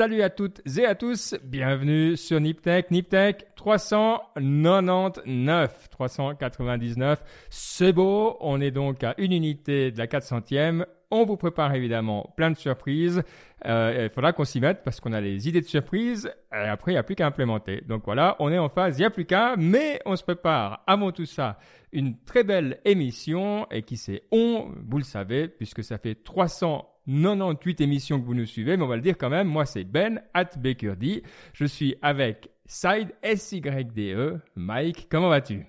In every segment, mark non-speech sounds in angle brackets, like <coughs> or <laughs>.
Salut à toutes et à tous, bienvenue sur Niptech, Niptech 399, 399, c'est beau, on est donc à une unité de la 400e, on vous prépare évidemment plein de surprises, euh, il faudra qu'on s'y mette parce qu'on a les idées de surprises. Et après il n'y a plus qu'à implémenter. Donc voilà, on est en phase, il n'y a plus qu'à, mais on se prépare avant tout ça une très belle émission et qui c'est on, vous le savez, puisque ça fait 300 98 émissions que vous nous suivez, mais on va le dire quand même. Moi, c'est Ben at Bakerdy. Je suis avec Side S-Y-D-E. Mike, comment vas-tu?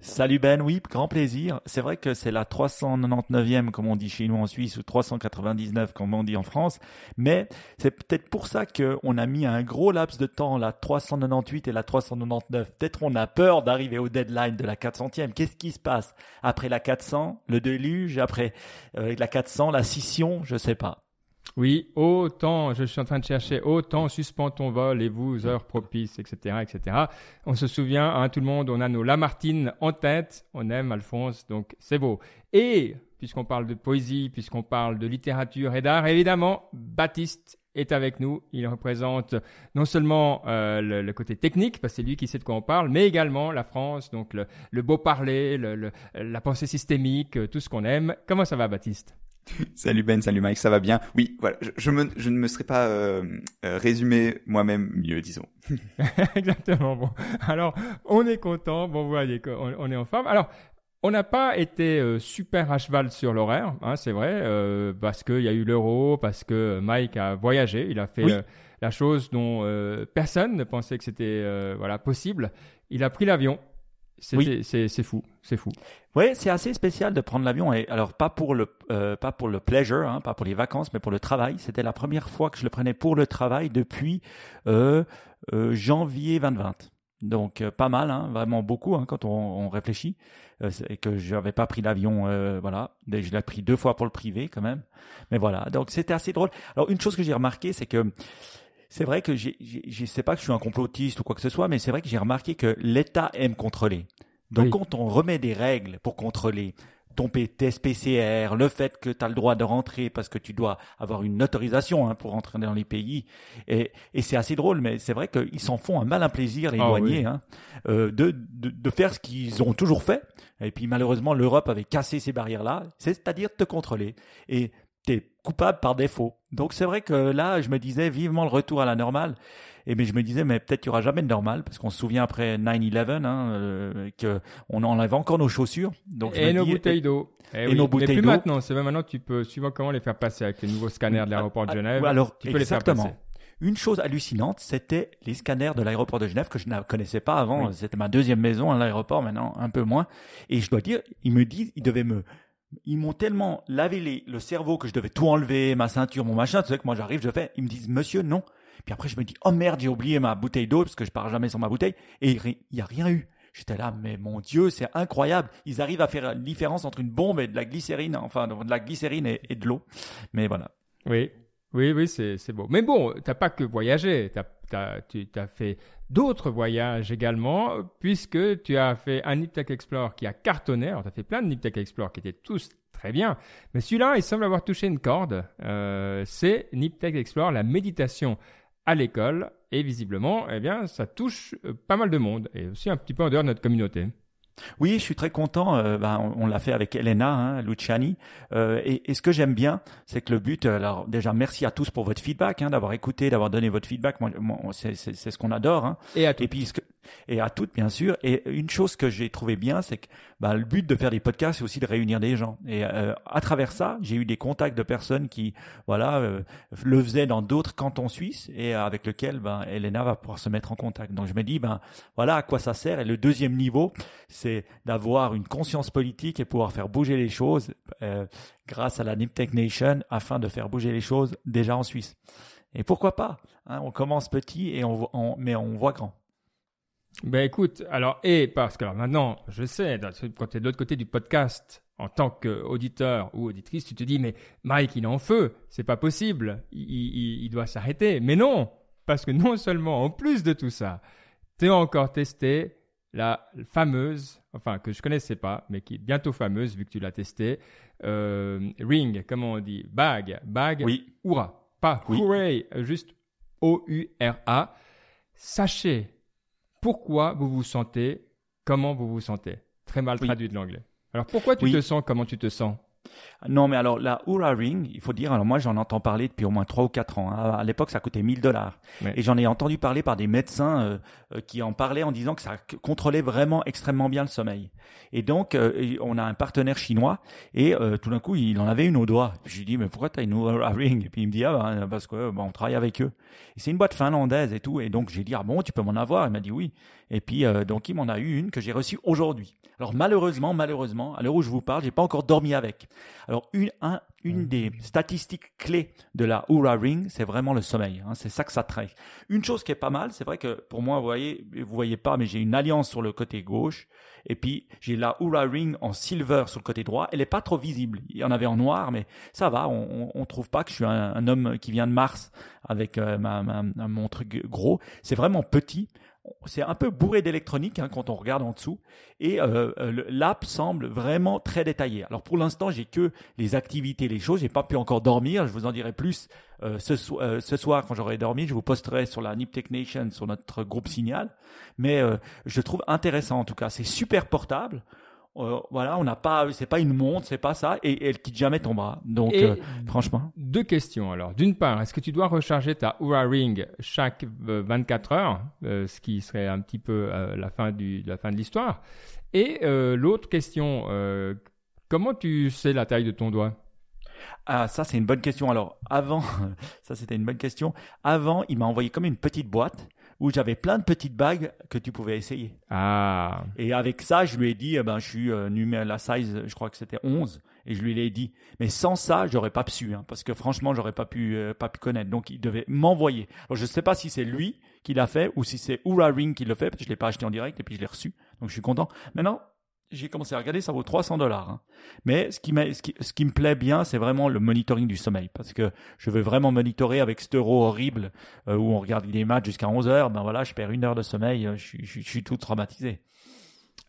Salut Ben, oui, grand plaisir. C'est vrai que c'est la 399e comme on dit chez nous en Suisse ou 399 comme on dit en France, mais c'est peut-être pour ça qu'on a mis un gros laps de temps la 398 et la 399. Peut-être on a peur d'arriver au deadline de la 400e. Qu'est-ce qui se passe? Après la 400, le déluge, après euh, la 400, la scission, je sais pas. Oui, autant, je suis en train de chercher, autant suspend ton vol et vous, heures propices, etc., etc. On se souvient, hein, tout le monde, on a nos Lamartine en tête, on aime Alphonse, donc c'est beau. Et, puisqu'on parle de poésie, puisqu'on parle de littérature et d'art, évidemment, Baptiste est avec nous. Il représente non seulement euh, le, côté technique, parce que c'est lui qui sait de quoi on parle, mais également la France, donc le, beau parler, la pensée systémique, tout ce qu'on aime. Comment ça va, Baptiste? <laughs> salut Ben, salut Mike, ça va bien? Oui, voilà, je, je, ne me serais pas euh, euh, résumé moi-même mieux, disons. <laughs> Exactement. Bon, alors on est content. Bon, vous voyez qu'on on est en forme. Alors. On n'a pas été euh, super à cheval sur l'horaire, hein, c'est vrai, parce qu'il y a eu l'euro, parce que Mike a voyagé, il a fait la chose dont personne ne pensait que c'était voilà possible. Il a pris l'avion, oui. c'est fou, c'est fou. Oui, c'est assez spécial de prendre l'avion et alors pas pour le euh, pas pour le pleasure, hein, pas pour les vacances, mais pour le travail. C'était la première fois que je le prenais pour le travail depuis euh, euh, janvier 2020. Donc euh, pas mal, hein, vraiment beaucoup hein, quand on, on réfléchit euh, et que je n'avais pas pris l'avion, voilà. Je l'ai pris deux fois pour le privé quand même, mais voilà. Donc c'était assez drôle. Alors une chose que j'ai remarqué, c'est que c'est vrai que je ne sais pas que je suis un complotiste ou quoi que ce soit, mais c'est vrai que j'ai remarqué que l'État aime contrôler. Donc quand on remet des règles pour contrôler ton test PCR, le fait que tu as le droit de rentrer parce que tu dois avoir une autorisation hein, pour rentrer dans les pays. Et, et c'est assez drôle, mais c'est vrai qu'ils s'en font un malin plaisir, les ah douaniers, hein, euh, de, de, de, faire ce qu'ils ont toujours fait. Et puis malheureusement, l'Europe avait cassé ces barrières-là, c'est-à-dire te contrôler. Et tu coupable par défaut. Donc c'est vrai que là, je me disais vivement le retour à la normale. Et mais je me disais, mais peut-être qu'il y aura jamais de normal, parce qu'on se souvient après 9-11 hein, euh, qu'on enlève encore nos chaussures. Donc, et, nos bouteilles d'eau. Et, nos bouteilles d'eau. plus maintenant, c'est même maintenant tu peux, suivant comment les faire passer avec les nouveaux scanners de l'aéroport de ah, Genève, alors, tu peux les faire passer. Une chose hallucinante, c'était les scanners de l'aéroport de Genève que je ne connaissais pas avant. C'était ma deuxième maison à l'aéroport, maintenant un peu moins. Et je dois dire, ils me disent, ils devaient me ils m'ont tellement lavé le cerveau que je devais tout enlever, ma ceinture, mon machin. Tu sais que moi j'arrive, je fais, ils me disent monsieur non. Puis après je me dis oh merde j'ai oublié ma bouteille d'eau parce que je pars jamais sans ma bouteille et il y a rien eu. J'étais là mais mon dieu c'est incroyable. Ils arrivent à faire la différence entre une bombe et de la glycérine, enfin de la glycérine et, de l'eau. Mais voilà. Oui, oui, oui, c'est, beau. Mais bon, t'as pas que voyagé. T'as, fait d'autres voyages également, puisque tu as fait un Niptech Explore qui a cartonné. Alors, tu as fait plein de Niptech Explore qui étaient tous très bien. Mais celui-là, il semble avoir touché une corde. Euh, c'est Niptech Explore, la méditation à l'école. Et visiblement, eh bien, ça touche euh, pas mal de monde. Et aussi un petit peu en dehors de notre communauté. Oui, je suis très content. Euh, ben, on, l'a fait avec Elena hein, Luciani. Euh, et, et, ce que j'aime bien, c'est que le but. Alors déjà, merci à tous pour votre feedback, hein, d'avoir écouté, d'avoir donné votre feedback. Moi, c'est ce qu'on adore. Hein. Et à. Et puis, et à toutes, bien sûr. Et une chose que j'ai trouvé bien, c'est que ben, le but de faire des podcasts, c'est aussi de réunir des gens. Et euh, à travers ça, j'ai eu des contacts de personnes qui, voilà, euh, le faisaient dans d'autres cantons suisses et avec lequel ben, Elena va pouvoir se mettre en contact. Donc je me dis, ben voilà à quoi ça sert. Et le deuxième niveau, c'est d'avoir une conscience politique et pouvoir faire bouger les choses euh, grâce à la Niptech Nation afin de faire bouger les choses déjà en Suisse. Et pourquoi pas hein, On commence petit et on, mais on voit grand. Ben écoute, alors et parce que alors maintenant, je sais, quand tu es de l'autre côté du podcast, en tant qu'auditeur ou auditrice, tu te dis mais Mike il est en feu, c'est pas possible, il, il, il doit s'arrêter. Mais non, parce que non seulement en plus de tout ça, tu as encore testé la fameuse, enfin que je connaissais pas, mais qui est bientôt fameuse vu que tu l'as testé, euh, ring, comment on dit, bag, bag, oui. hurrah, pas oui. hooray, juste O-U-R-A. Sachez pourquoi vous vous sentez, comment vous vous sentez. Très mal Oui. traduit de l'anglais. Alors pourquoi tu Oui. te sens, comment tu te sens? Non, mais alors la Oura Ring, il faut dire, alors moi j'en entends parler depuis au moins 3 ou 4 ans. hein. À l'époque, ça coûtait 1000 dollars. Et j'en ai entendu parler par des médecins euh, euh, qui en parlaient en disant que ça contrôlait vraiment extrêmement bien le sommeil. Et donc, euh, on a un partenaire chinois et euh, tout d'un coup, il en avait une au doigt. Je lui dis, mais pourquoi tu as une Oura Ring? Et puis il me dit, ah ben, parce que bon, on travaille avec eux. Et c'est une boîte finlandaise et tout. Et donc j'ai dit, ah bon, tu peux m'en avoir? Il m'a dit oui. Et puis euh, donc il m'en a eu une que j'ai reçue aujourd'hui. Alors malheureusement, malheureusement, à l'heure où je vous parle, j'ai pas encore dormi avec. Alors une, un, une des statistiques clés de la Oura Ring, c'est vraiment le sommeil. hein. c'est ça que ça traite. Une chose qui est pas mal, c'est vrai que pour moi, vous voyez, vous voyez pas, mais j'ai une alliance sur le côté gauche. Et puis j'ai la Oura Ring en silver sur le côté droit. Elle est pas trop visible. Il y en avait en noir, mais ça va. On, on, trouve pas que je suis un, un homme qui vient de Mars avec euh, ma, ma- mon truc gros. C'est vraiment petit. C'est un peu bourré d'électronique hein, quand on regarde en dessous. Et euh, euh, l'app semble vraiment très détaillée. Alors pour l'instant, j'ai que les activités, les choses. J'ai pas pu encore dormir. Je vous en dirai plus euh, ce, ce soir quand j'aurai dormi. Je vous posterai sur la Niptech Nation, sur notre groupe Signal. Mais je trouve intéressant en tout cas. C'est super portable. Euh, voilà, on n'a pas, c'est pas une montre, c'est pas ça, et, et elle quitte jamais ton bras. Donc euh, franchement, deux questions alors. D'une part, est-ce que tu dois recharger ta Oura Ring chaque euh, 24 heures, euh, ce qui serait un petit peu la fin du la fin de l'histoire? Et l'autre question, comment tu sais la taille de ton doigt? Ah, ça, c'est une bonne question. Alors, avant, <laughs> ça, c'était une bonne question. Avant, il m'a envoyé comme une petite boîte où j'avais plein de petites bagues que tu pouvais essayer. Ah, Et avec ça, je lui ai dit, eh ben, je suis euh, numéro, la size, je crois que c'était 11. Et je lui ai dit. Mais sans ça, j'aurais pas su, hein, parce que franchement, j'aurais pas pu, euh, pas pu connaître. Donc, il devait m'envoyer. Alors, je sais pas si c'est lui qui l'a fait ou si c'est Oura Ring qui le fait, parce que je l'ai pas acheté en direct et puis je l'ai reçu. Donc, je suis content. Maintenant, j'ai commencé à regarder, ça vaut 300 dollars. hein. Mais ce qui, ce, qui, ce qui me plaît bien, c'est vraiment le monitoring du sommeil. Parce que je veux vraiment monitorer avec cet euro horrible euh, où on regarde des matchs jusqu'à 11 heures. Ben voilà, je perds une heure de sommeil, euh, je, suis- je, je suis tout traumatisé.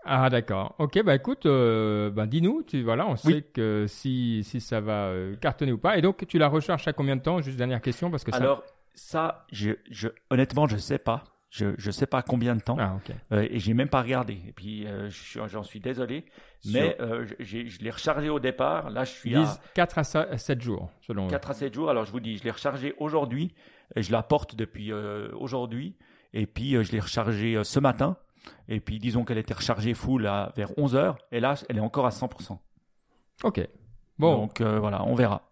ah d'accord. Ok, bah écoute, euh, bah dis-nous, tu voilà, on sait que si si ça va euh, cartonner ou pas. Et donc tu la recharges à combien de temps? Juste dernière question parce que ça. Alors, ça, je, je, honnêtement, je sais pas. Je, je sais pas combien de temps. Ah ok. Euh, et j'ai même pas regardé. Et puis, euh, j'en suis désolé. Mais euh, je l'ai rechargé au départ. Là, je suis à Vise 4 à 7 jours selon. 4 à 7 jours. Alors, je vous dis, je l'ai rechargé aujourd'hui. Et Je la porte depuis euh, aujourd'hui. Et puis, je l'ai rechargé ce matin. Et puis, disons qu'elle était rechargée full à, vers 11 heures. Et là, elle est encore à 100%. Ok. Bon, Donc, voilà, on verra.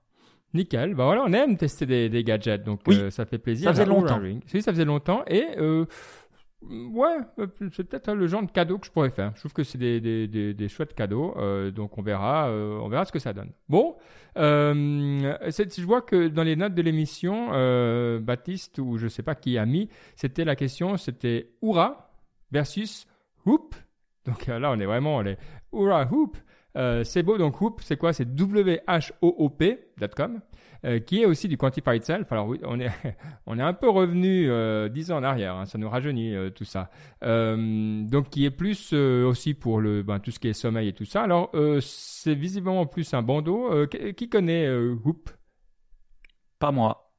Nickel. Bah voilà, on aime tester des, des gadgets, donc Oui. euh, ça fait plaisir. Ça faisait longtemps. Ring. Si, ça faisait longtemps. Et euh, ouais, euh, c'est peut-être le genre de cadeau que je pourrais faire. Je trouve que c'est des, des, des, des chouettes cadeaux. euh, donc on verra, on verra ce que ça donne. Bon, je vois que dans les notes de l'émission, Baptiste ou je sais pas qui a mis, c'était la question, c'était Oura versus Hoop. Donc là, on est vraiment les Oura Hoop. Euh, c'est beau, donc Hoop, c'est quoi? C'est W-H-O-O-P.com, euh, qui est aussi du Quantify Itself. Alors oui, on est, <laughs> on est un peu revenu euh, 10 ans en arrière, hein, ça nous rajeunit euh, tout ça. Euh, donc qui est plus euh, aussi pour le, ben, tout ce qui est sommeil et tout ça. Alors euh, c'est visiblement plus un bandeau. Euh, qui, connaît euh, Hoop Pas moi.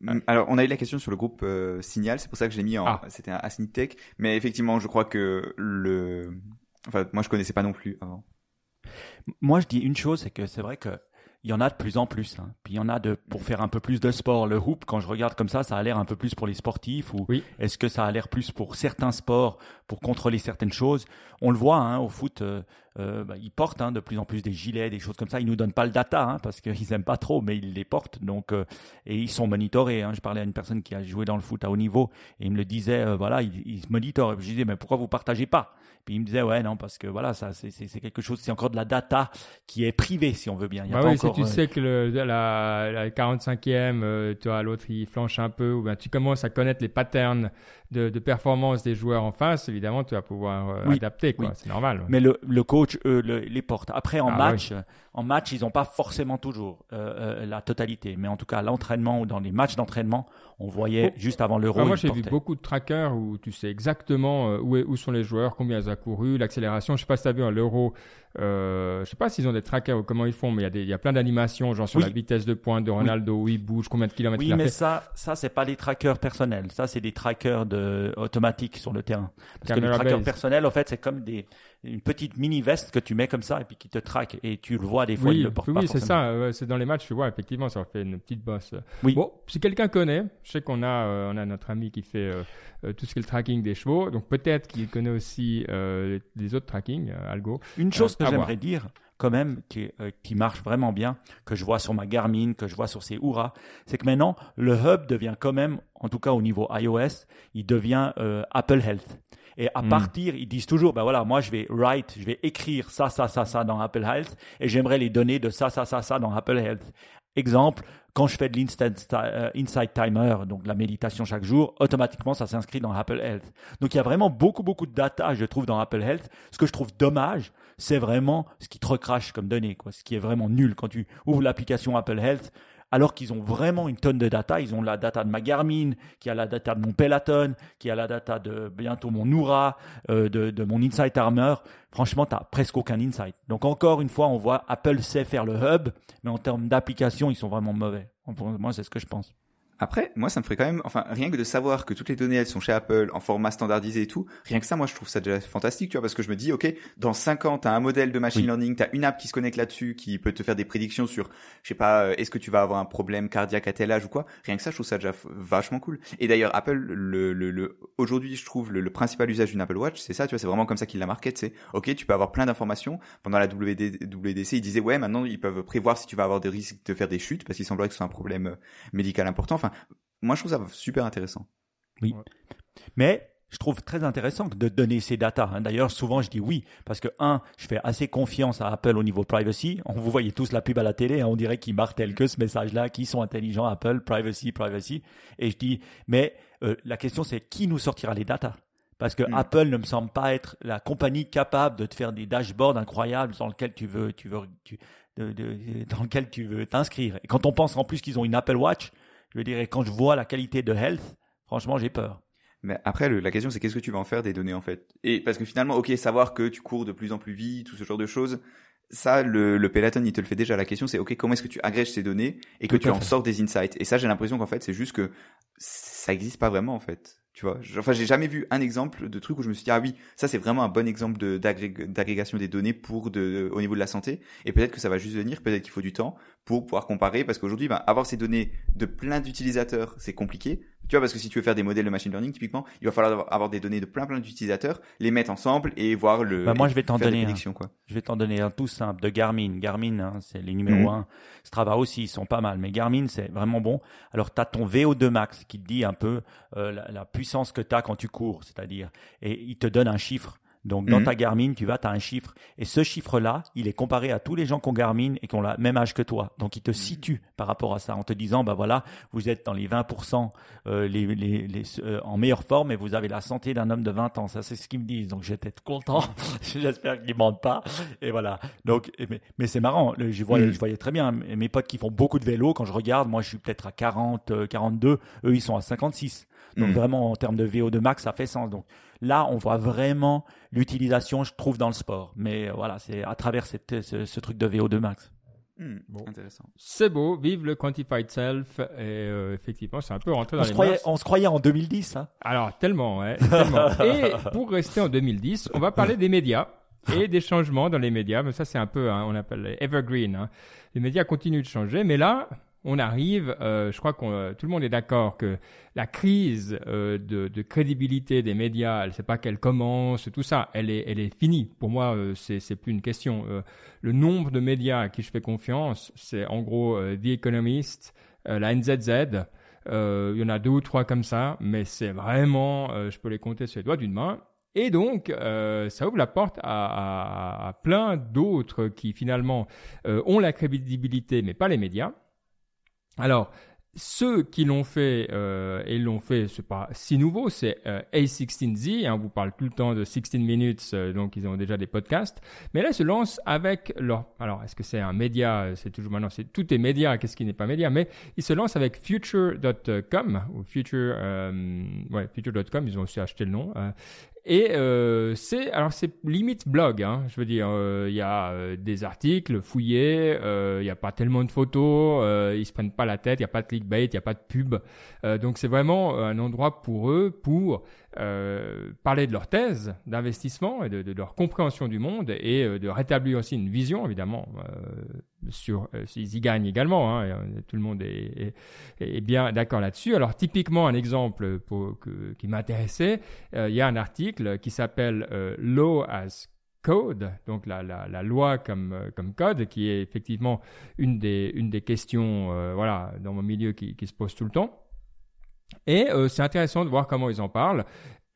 Mm, Alors, on a eu la question sur le groupe euh, Signal, c'est pour ça que j'ai mis en. Ah. C'était un Asnitech, mais effectivement, je crois que le. Enfin, moi, je connaissais pas non plus avant. Moi, je dis une chose, c'est que c'est vrai que il y en a de plus en plus. hein. Puis il y en a de pour faire un peu plus de sport. Le hoop, quand je regarde comme ça, ça a l'air un peu plus pour les sportifs ou Oui. est-ce que ça a l'air plus pour certains sports pour contrôler certaines choses? On le voit hein, au foot, euh, euh, bah, ils portent hein, de plus en plus des gilets, des choses comme ça. Ils nous donnent pas le data hein, parce qu'ils aiment pas trop, mais ils les portent. Donc euh, et ils sont monitorés. Hein. Je parlais à une personne qui a joué dans le foot à haut niveau et il me le disait. euh, voilà, ils, ils se monitorent. Je disais mais pourquoi vous partagez pas? Puis il me disait ouais non parce que voilà ça c'est quelque chose. C'est encore de la data qui est privée si on veut bien. Il y a Bah pas oui, si tu euh, sais que le, la, la 45e, euh, tu vois, l'autre il flanche un peu, ou ben, tu commences à connaître les patterns de, de performance des joueurs en face, évidemment, tu vas pouvoir Oui, adapter, quoi. oui. C'est normal. Mais le, le coach coachs eux le- les portent. Après en Ah, match, en match ils n'ont pas forcément toujours euh, euh, la totalité, mais en tout cas l'entraînement ou dans les matchs d'entraînement, on voyait Oh. juste avant l'euro. Ah, moi, j'ai vu beaucoup de trackers où tu sais exactement euh, où, est- où sont les joueurs, combien ils ont couru, l'accélération. Je sais pas si tu as vu à l'Euro, euh, je sais pas s'ils ont des trackers ou comment ils font, mais il y il y a plein d'animations, genre sur Oui. la vitesse de pointe de Ronaldo, où il bouge, combien de kilomètres Oui, il a mais fait. ça, ça c'est pas des trackers personnels. Ça, c'est des trackers de, automatiques sur le terrain. Parce que les trackers personnels, en fait, c'est comme des, une petite mini veste que tu mets comme ça et puis qui te traque et tu le vois des fois, Oui, ils le portent oui, pas oui, c'est ça. c'est dans les matchs, tu vois, effectivement, ça fait une petite bosse. Oui. Bon, si quelqu'un connaît, je sais qu'on a, euh, on a notre ami qui fait euh, euh, tout ce qui est le tracking des chevaux, donc peut-être qu'il connaît aussi les, les autres tracking, Algo. Une chose que j'aimerais dire, quand même, qui, qui marche vraiment bien, que je vois sur ma Garmin, que je vois sur ces Oura, c'est que maintenant, le hub devient quand même, en tout cas au niveau iOS, il devient Apple Health. Et à Hmm. partir, ils disent toujours, ben voilà, moi je vais write, je vais écrire ça, ça, ça, ça dans Apple Health, et j'aimerais les données de ça, ça, ça, ça dans Apple Health. Exemple, quand je fais de l'instant euh, timer, donc la méditation chaque jour, automatiquement ça s'inscrit dans Apple Health. Donc il y a vraiment beaucoup beaucoup de data, je trouve, dans Apple Health. Ce que je trouve dommage, c'est vraiment ce qui te recrache comme données, quoi. Ce qui est vraiment nul quand tu ouvres l'application Apple Health. Alors qu'ils ont vraiment une tonne de data, ils ont la data de ma Garmin, qui a la data de mon Peloton, qui a la data de bientôt mon Oura, euh, de, de mon Insight Armor. Franchement, tu presque aucun insight. Donc encore une fois, on voit Apple sait faire le hub, mais en termes d'application, ils sont vraiment mauvais. Moi, c'est ce que je pense. Après, moi, ça me ferait quand même, enfin, rien que de savoir que toutes les données, elles sont chez Apple, en format standardisé et tout, rien que ça, moi, je trouve ça déjà fantastique, tu vois, parce que je me dis, ok, dans 5 ans, t'as un modèle de machine Oui. learning, t'as une app qui se connecte là-dessus, qui peut te faire des prédictions sur, je sais pas, euh, est-ce que tu vas avoir un problème cardiaque à tel âge ou quoi. Rien que ça, je trouve ça déjà vachement cool. Et d'ailleurs, Apple, le, le, le, aujourd'hui, je trouve le, le principal usage d'une Apple Watch, c'est ça, tu vois, c'est vraiment comme ça qu'il la market, c'est, ok, tu peux avoir plein d'informations. Pendant la WD, WDC, ils disaient, ouais, maintenant, ils peuvent prévoir si tu vas avoir des risques de faire des chutes, parce qu'il semblerait que ce soit un problème euh, médical important. Enfin, moi, je trouve ça super intéressant. Mais je trouve très intéressant de donner ces datas. hein. D'ailleurs, souvent, je dis oui, parce que, un, je fais assez confiance à Apple au niveau privacy. On vous voyez tous la pub à la télé, hein, on dirait qu'ils martèlent que ce message-là, qui sont intelligents, Apple, privacy, privacy. Et je dis, mais euh, la question, c'est qui nous sortira les datas? Parce que Mm. Apple ne me semble pas être la compagnie capable de te faire des dashboards incroyables dans lesquels tu veux, tu veux, tu- de- de- dans lequel tu veux t'inscrire. Et quand on pense en plus qu'ils ont une Apple Watch, je veux dire, et quand je vois la qualité de health, franchement, j'ai peur. Mais après, le- la question, c'est qu'est-ce que tu vas en faire des données, en fait? Et parce que finalement, ok, savoir que tu cours de plus en plus vite, tout ce genre de choses, ça, le, le Peloton, il te le fait déjà. La question, c'est, ok, comment est-ce que tu agrèges ces données et que Tout tu en fait. sors des insights? Et ça, j'ai l'impression qu'en fait, c'est juste que ça existe pas vraiment, en fait. Tu vois Enfin, j'ai jamais vu un exemple de truc où je me suis dit, ah oui, ça, c'est vraiment un bon exemple d'agrégation des données pour de, au niveau de la santé. Et peut-être que ça va juste venir, peut-être qu'il faut du temps pour pouvoir comparer, parce qu'aujourd'hui, ben, avoir ces données de plein d'utilisateurs, c'est compliqué. Tu vois, parce que si tu veux faire des modèles de machine learning, typiquement, il va falloir avoir- des données de plein plein d'utilisateurs, les mettre ensemble et voir le. Bah, moi, je vais t'en donner un. quoi. Je vais t'en donner un tout simple de Garmin. Garmin, hein, c'est les numéros. 1. Strava aussi, ils sont pas mal. Mais Garmin, c'est vraiment bon. Alors, tu as ton VO2 max qui te dit un peu euh, la, la puissance que tu as quand tu cours, c'est-à-dire. Et il te donne un chiffre. Donc, dans Mhm. ta Garmin, tu vas, tu as un chiffre. Et ce chiffre-là, il est comparé à tous les gens qui ont Garmin et qui ont le même âge que toi. Donc, il te situe par rapport à ça en te disant, bah voilà, vous êtes dans les 20% euh, les, les, les, euh, en meilleure forme et vous avez la santé d'un homme de 20 ans. Ça, c'est ce qu'ils me disent. Donc, j'étais content. <laughs> J'espère qu'ils mentent pas. Et voilà. Donc, mais, mais c'est marrant. Je, voyais, Mm. je voyais très bien mes potes qui font beaucoup de vélo. Quand je regarde, moi, je suis peut-être à 40, euh, 42. Eux, ils sont à 56. Donc, vraiment, en termes de VO2 max, ça fait sens. Donc, là, on voit vraiment l'utilisation, je trouve, dans le sport. Mais euh, voilà, c'est à travers cette, ce, ce truc de VO2 max. Bon. Intéressant. C'est beau, vive le quantified self. Et euh, effectivement, c'est un peu rentré dans On les se, croyait, mœurs. on se croyait en 2010. Hein. Alors, tellement, ouais, tellement. <laughs> Et pour rester en 2010, on va parler des médias et des changements dans les médias. Mais ça, c'est un peu, hein, on appelle les evergreen. hein. Les médias continuent de changer, mais là, on arrive, euh, je crois que tout le monde est d'accord que la crise euh, de, de crédibilité des médias, elle sait pas qu'elle commence, tout ça, elle est, elle est finie. Pour moi, euh, c'est, c'est plus une question. Euh, le nombre de médias à qui je fais confiance, c'est en gros euh, The Economist, euh, la NZZ. Euh, il y en a deux ou trois comme ça, mais c'est vraiment, euh, je peux les compter sur les doigts d'une main. Et donc, euh, ça ouvre la porte à, à- à plein d'autres qui finalement euh, ont la crédibilité, mais pas les médias. Alors, ceux qui l'ont fait euh, et l'ont fait, c'est pas si nouveau, c'est euh, A16Z. Hein, on vous parle tout le temps de 16 minutes, euh, donc ils ont déjà des podcasts. Mais là, ils se lancent avec leur. Alors, est-ce que c'est un média C'est toujours maintenant, c'est tout est média. Qu'est-ce qui n'est pas média Mais ils se lancent avec Future.com ou Future, euh, ouais, Future.com. Ils ont aussi acheté le nom. Euh, et euh, c'est alors c'est limite blog, hein, je veux dire, il y a des articles fouillés, il n'y a pas tellement de photos, ils se prennent pas la tête, il n'y a pas de clickbait, il n'y a pas de pub, donc c'est vraiment un endroit pour eux pour euh, parler de leur thèse d'investissement et de, leur compréhension du monde et euh, de rétablir aussi une vision, évidemment, euh, sur s'ils y gagnent également. Hein, tout le monde est, bien d'accord là-dessus. Alors, typiquement, un exemple qui m'intéressait, il y a un article qui s'appelle Law as Code, donc la, loi comme, code, qui est effectivement une des, questions voilà, dans mon milieu qui se pose tout le temps. Et euh, c'est intéressant de voir comment ils en parlent.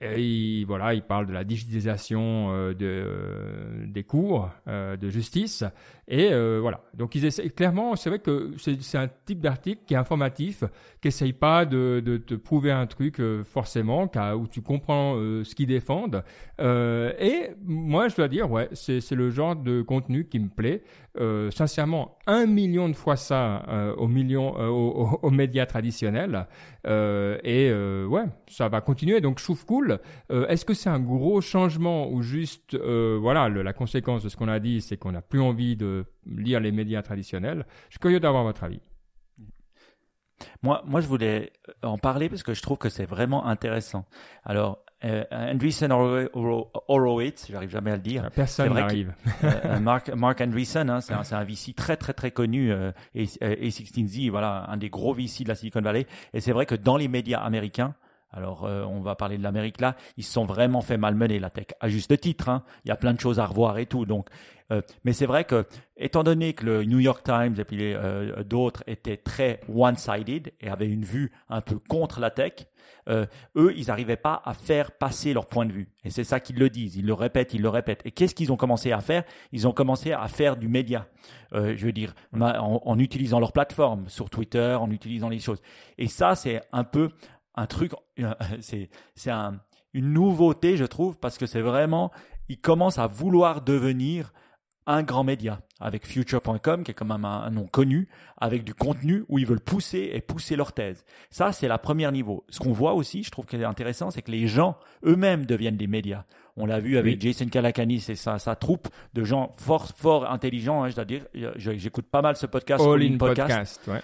Et voilà, il parle de la digitalisation euh, de, euh, des cours euh, de justice. Et euh, voilà. Donc, ils essaient, clairement, c'est vrai que c'est un type d'article qui est informatif, qui essaye pas de, de te prouver un truc euh, forcément, où tu comprends ce qu'ils défendent. et moi, je dois dire, ouais, c'est le genre de contenu qui me plaît. sincèrement, un million de fois ça millions, aux, aux, médias traditionnels. Et ouais, ça va continuer. Donc, je trouve cool euh, est-ce que c'est un gros changement ou juste, euh, voilà, la conséquence de ce qu'on a dit, c'est qu'on n'a plus envie de lire les médias traditionnels? Je suis curieux d'avoir votre avis. Moi, moi, je voulais en parler parce que je trouve que c'est vraiment intéressant. Alors, euh, Andreessen Horowitz, j'arrive jamais à le dire. Personne n'arrive. Mark, Mark Andreessen, hein, c'est un, un, VC très très très connu, et, et 16Z, voilà, un des gros VC de la Silicon Valley. Et c'est vrai que dans les médias américains, alors, euh, on va parler de l'Amérique là. Ils se sont vraiment fait malmener la tech, à juste titre. Hein. Il y a plein de choses à revoir et tout. Donc, euh, mais c'est vrai que, étant donné que le New York Times et puis euh, d'autres étaient très one-sided et avaient une vue un peu contre la tech, eux, ils n'arrivaient pas à faire passer leur point de vue. Et c'est ça qu'ils le disent. Ils le répètent, ils le répètent. Et qu'est-ce qu'ils ont commencé à faire? Ils ont commencé à faire du média. je veux dire, en, en utilisant leur plateforme sur Twitter, en utilisant les choses. Et ça, c'est un peu un truc, <laughs> c'est c'est un, une nouveauté, je trouve, parce que c'est vraiment, ils commencent à vouloir devenir un grand média avec future.com qui est quand même un, nom connu avec du contenu où ils veulent pousser et pousser leur thèse. Ça c'est la première niveau. Ce qu'on voit aussi, je trouve que c'est intéressant, c'est que les gens eux-mêmes deviennent des médias. On l'a vu avec Jason Calacanis et sa, sa troupe de gens fort fort intelligents. Hein, je dois dire, j'écoute pas mal ce podcast. All in podcast. ouais.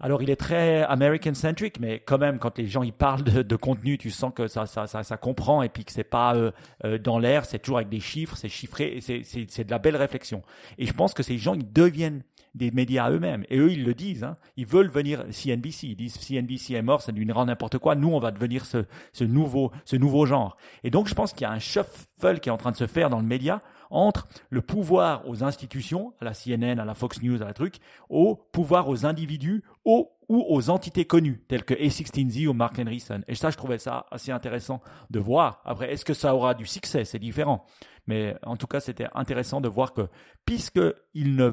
Alors, il est très American-centric, mais quand même, quand les gens ils parlent de, contenu, tu sens que ça, ça, ça, ça comprend et puis que c'est pas euh, euh, dans l'air, c'est toujours avec des chiffres, c'est chiffré c'est de la belle réflexion. Et je pense que ces gens, ils deviennent des médias eux-mêmes. Et eux, ils le disent. Hein. Ils veulent venir CNBC. Ils disent CNBC est mort, ça deviendra n'importe quoi. Nous, on va devenir ce, ce, nouveau, ce nouveau genre. Et donc, je pense qu'il y a un shuffle qui est en train de se faire dans le média entre le pouvoir aux institutions, à la CNN, à la Fox News, à la truc, au pouvoir aux individus, ou aux entités connues, telles que A16Z ou Mark Henryson. Et ça, je trouvais ça assez intéressant de voir. Après, est-ce que ça aura du succès? C'est différent. Mais en tout cas, c'était intéressant de voir que, puisqu'ils ne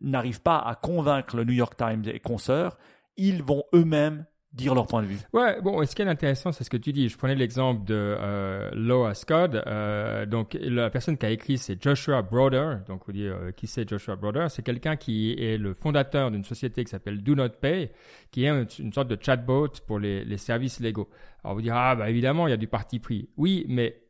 n'arrivent pas à convaincre le New York Times et consoeurs, ils vont eux-mêmes dire leur point de vue. Ouais, bon, ce qui est intéressant, c'est ce que tu dis. Je prenais l'exemple de euh, Loa Scott. Euh, donc, la personne qui a écrit, c'est Joshua Broder. Donc, vous dites euh, qui c'est Joshua Broder? C'est quelqu'un qui est le fondateur d'une société qui s'appelle Do Not Pay, qui est une, sorte de chatbot pour les, services légaux. Alors, vous direz, ah, bah évidemment, il y a du parti pris. Oui, mais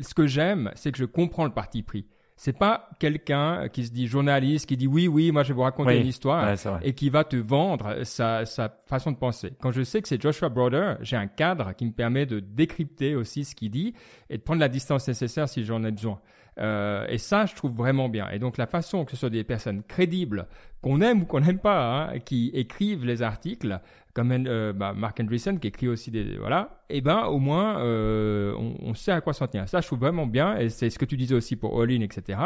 ce que j'aime, c'est que je comprends le parti pris. C'est pas quelqu'un qui se dit journaliste, qui dit oui, oui, moi je vais vous raconter une histoire et qui va te vendre sa, sa façon de penser. Quand je sais que c'est Joshua Broder, j'ai un cadre qui me permet de décrypter aussi ce qu'il dit et de prendre la distance nécessaire si j'en ai besoin. Euh, et ça, je trouve vraiment bien. Et donc la façon que ce soit des personnes crédibles, qu'on aime ou qu'on n'aime pas, hein, qui écrivent les articles, comme euh, bah, Mark Andreessen qui écrit aussi des voilà, et eh ben au moins euh, on, on, sait à quoi s'en tenir. Ça, je trouve vraiment bien. Et c'est ce que tu disais aussi pour All In, etc.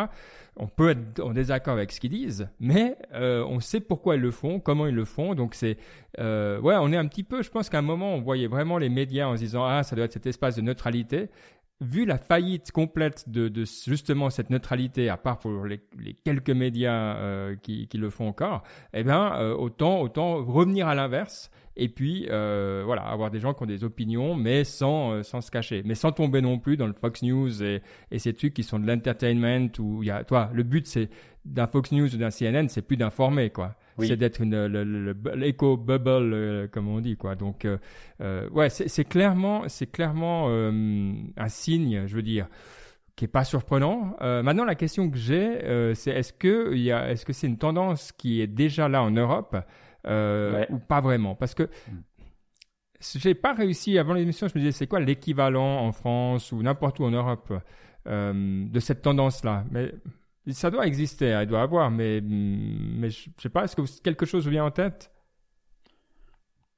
On peut être en désaccord avec ce qu'ils disent, mais euh, on sait pourquoi ils le font, comment ils le font. Donc c'est ouais, on est un petit peu. Je pense qu'à un moment, on voyait vraiment les médias en se disant ah ça doit être cet espace de neutralité vu la faillite complète de, de, justement cette neutralité, à part pour les, les quelques médias euh, qui, qui, le font encore, eh bien, euh, autant, autant revenir à l'inverse Et puis, euh, voilà, avoir des gens qui ont des opinions, mais sans, euh, sans se cacher. Mais sans tomber non plus dans le Fox News et, et ces trucs qui sont de l'entertainment où il y a, toi, le but c'est d'un Fox News ou d'un CNN, c'est plus d'informer, quoi. Oui. C'est d'être une l'éco bubble, euh, comme on dit, quoi. Donc, euh, euh, ouais, c'est clairement, c'est clairement un signe, je veux dire, qui est pas surprenant. Euh, maintenant, la question que j'ai, euh, c'est est-ce que il y a, est-ce que c'est une tendance qui est déjà là en Europe euh, Ouais. ou pas vraiment? Parce que j'ai pas réussi avant l'émission. Je me disais, c'est quoi l'équivalent en France ou n'importe où en Europe de cette tendance-là? Mais ça doit exister, hein, il doit avoir, mais mais je sais pas. Est-ce que quelque chose vous vient en tête?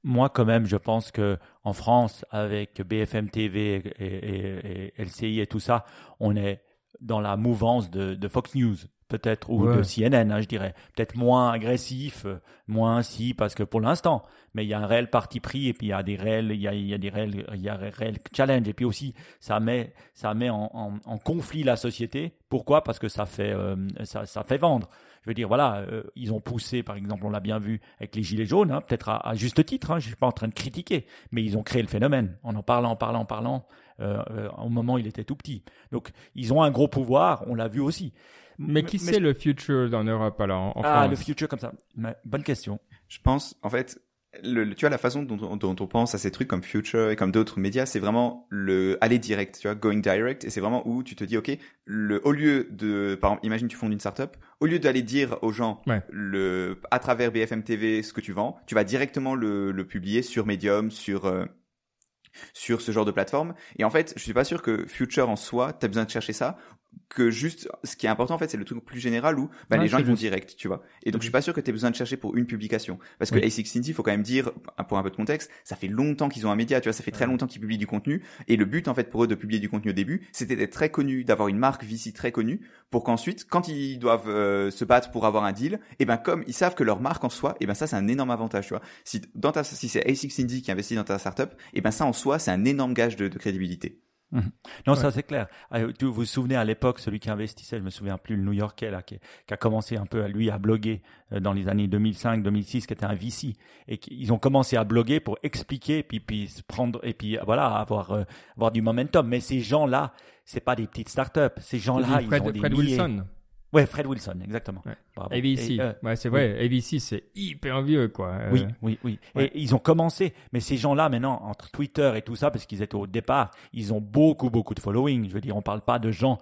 Moi, quand même, je pense que en France, avec BFM TV et, LCI et tout ça, on est dans la mouvance de Fox News, peut-être, ou Ouais. de CNN, hein, je dirais. Peut-être moins agressif, euh, moins si, parce que pour l'instant, mais il y a un réel parti pris et puis il y a des réels, il y a, il y a des réels, il y a un réel challenge et puis aussi ça met, ça met en, en- en conflit la société. Pourquoi? Parce que ça fait, euh, ça, ça fait vendre. Je veux dire, voilà, euh, ils ont poussé, par exemple, on l'a bien vu avec les gilets jaunes, hein, peut-être à, à juste titre. Hein, je suis pas en train de critiquer, mais ils ont créé le phénomène en en parlant, en parlant, en parlant. euh, euh, au moment où il était tout petit. Donc, ils ont un gros pouvoir. On l'a vu aussi. Mais qui c'est le future en Europe alors en, ah, France le future comme ça. Mais bonne question. Je pense, en fait, le, le- tu vois, la façon dont, on- dont on pense à ces trucs comme Future et comme d'autres médias, c'est vraiment le aller direct, tu vois, going direct. Et c'est vraiment où tu te dis, OK, le, au lieu de, par exemple, imagine tu fondes une startup, au lieu d'aller dire aux gens, Ouais. le, à travers BFM TV ce que tu vends, tu vas directement le, le publier sur Medium, sur, euh, sur ce genre de plateforme. Et en fait, je suis pas sûr que Future en soi, t'as besoin de chercher ça. Que juste, ce qui est important en fait, c'est le truc plus général où bah, Ouais, les gens ils vont direct, tu vois. Et donc je suis pas sûr que t'aies besoin de chercher pour une publication, parce que Oui. A16 il faut quand même dire, pour un peu de contexte, ça fait longtemps qu'ils ont un média, tu vois, ça fait très longtemps qu'ils publient du contenu. Et le but en fait pour eux de publier du contenu au début, c'était d'être très connu, d'avoir une marque VC très connue, pour qu'ensuite, quand ils doivent euh, se battre pour avoir un deal, et ben comme ils savent que leur marque en soi, et ben ça c'est un énorme avantage, tu vois. Si dans ta, si c'est A6 Indie qui investit dans ta startup, et ben ça en soi c'est un énorme gage de, de crédibilité. Non, Ouais. ça c'est clair. Tu- Vous vous souvenez à l'époque, celui qui investissait, je me souviens plus, le New-Yorkais là, qui, qui a commencé un peu à lui à bloguer euh, dans les années 2005-2006, qui était un VC, et ils ont commencé à bloguer pour expliquer, puis puis prendre et puis voilà avoir euh, avoir du momentum. Mais ces gens-là, c'est pas des petites startups. Ces gens-là, ils Fred, ont des Fred milliers. Wilson. Ouais, Fred Wilson, exactement. Ouais. Bravo. ABC. Et, euh, ouais, c'est vrai. ABC, c'est hyper vieux, quoi. Euh, Oui, oui, oui. ouais. Et ils ont commencé, mais ces gens-là maintenant entre Twitter et tout ça, parce qu'ils étaient au départ, ils ont beaucoup, beaucoup de following. Je veux dire, on parle pas de gens,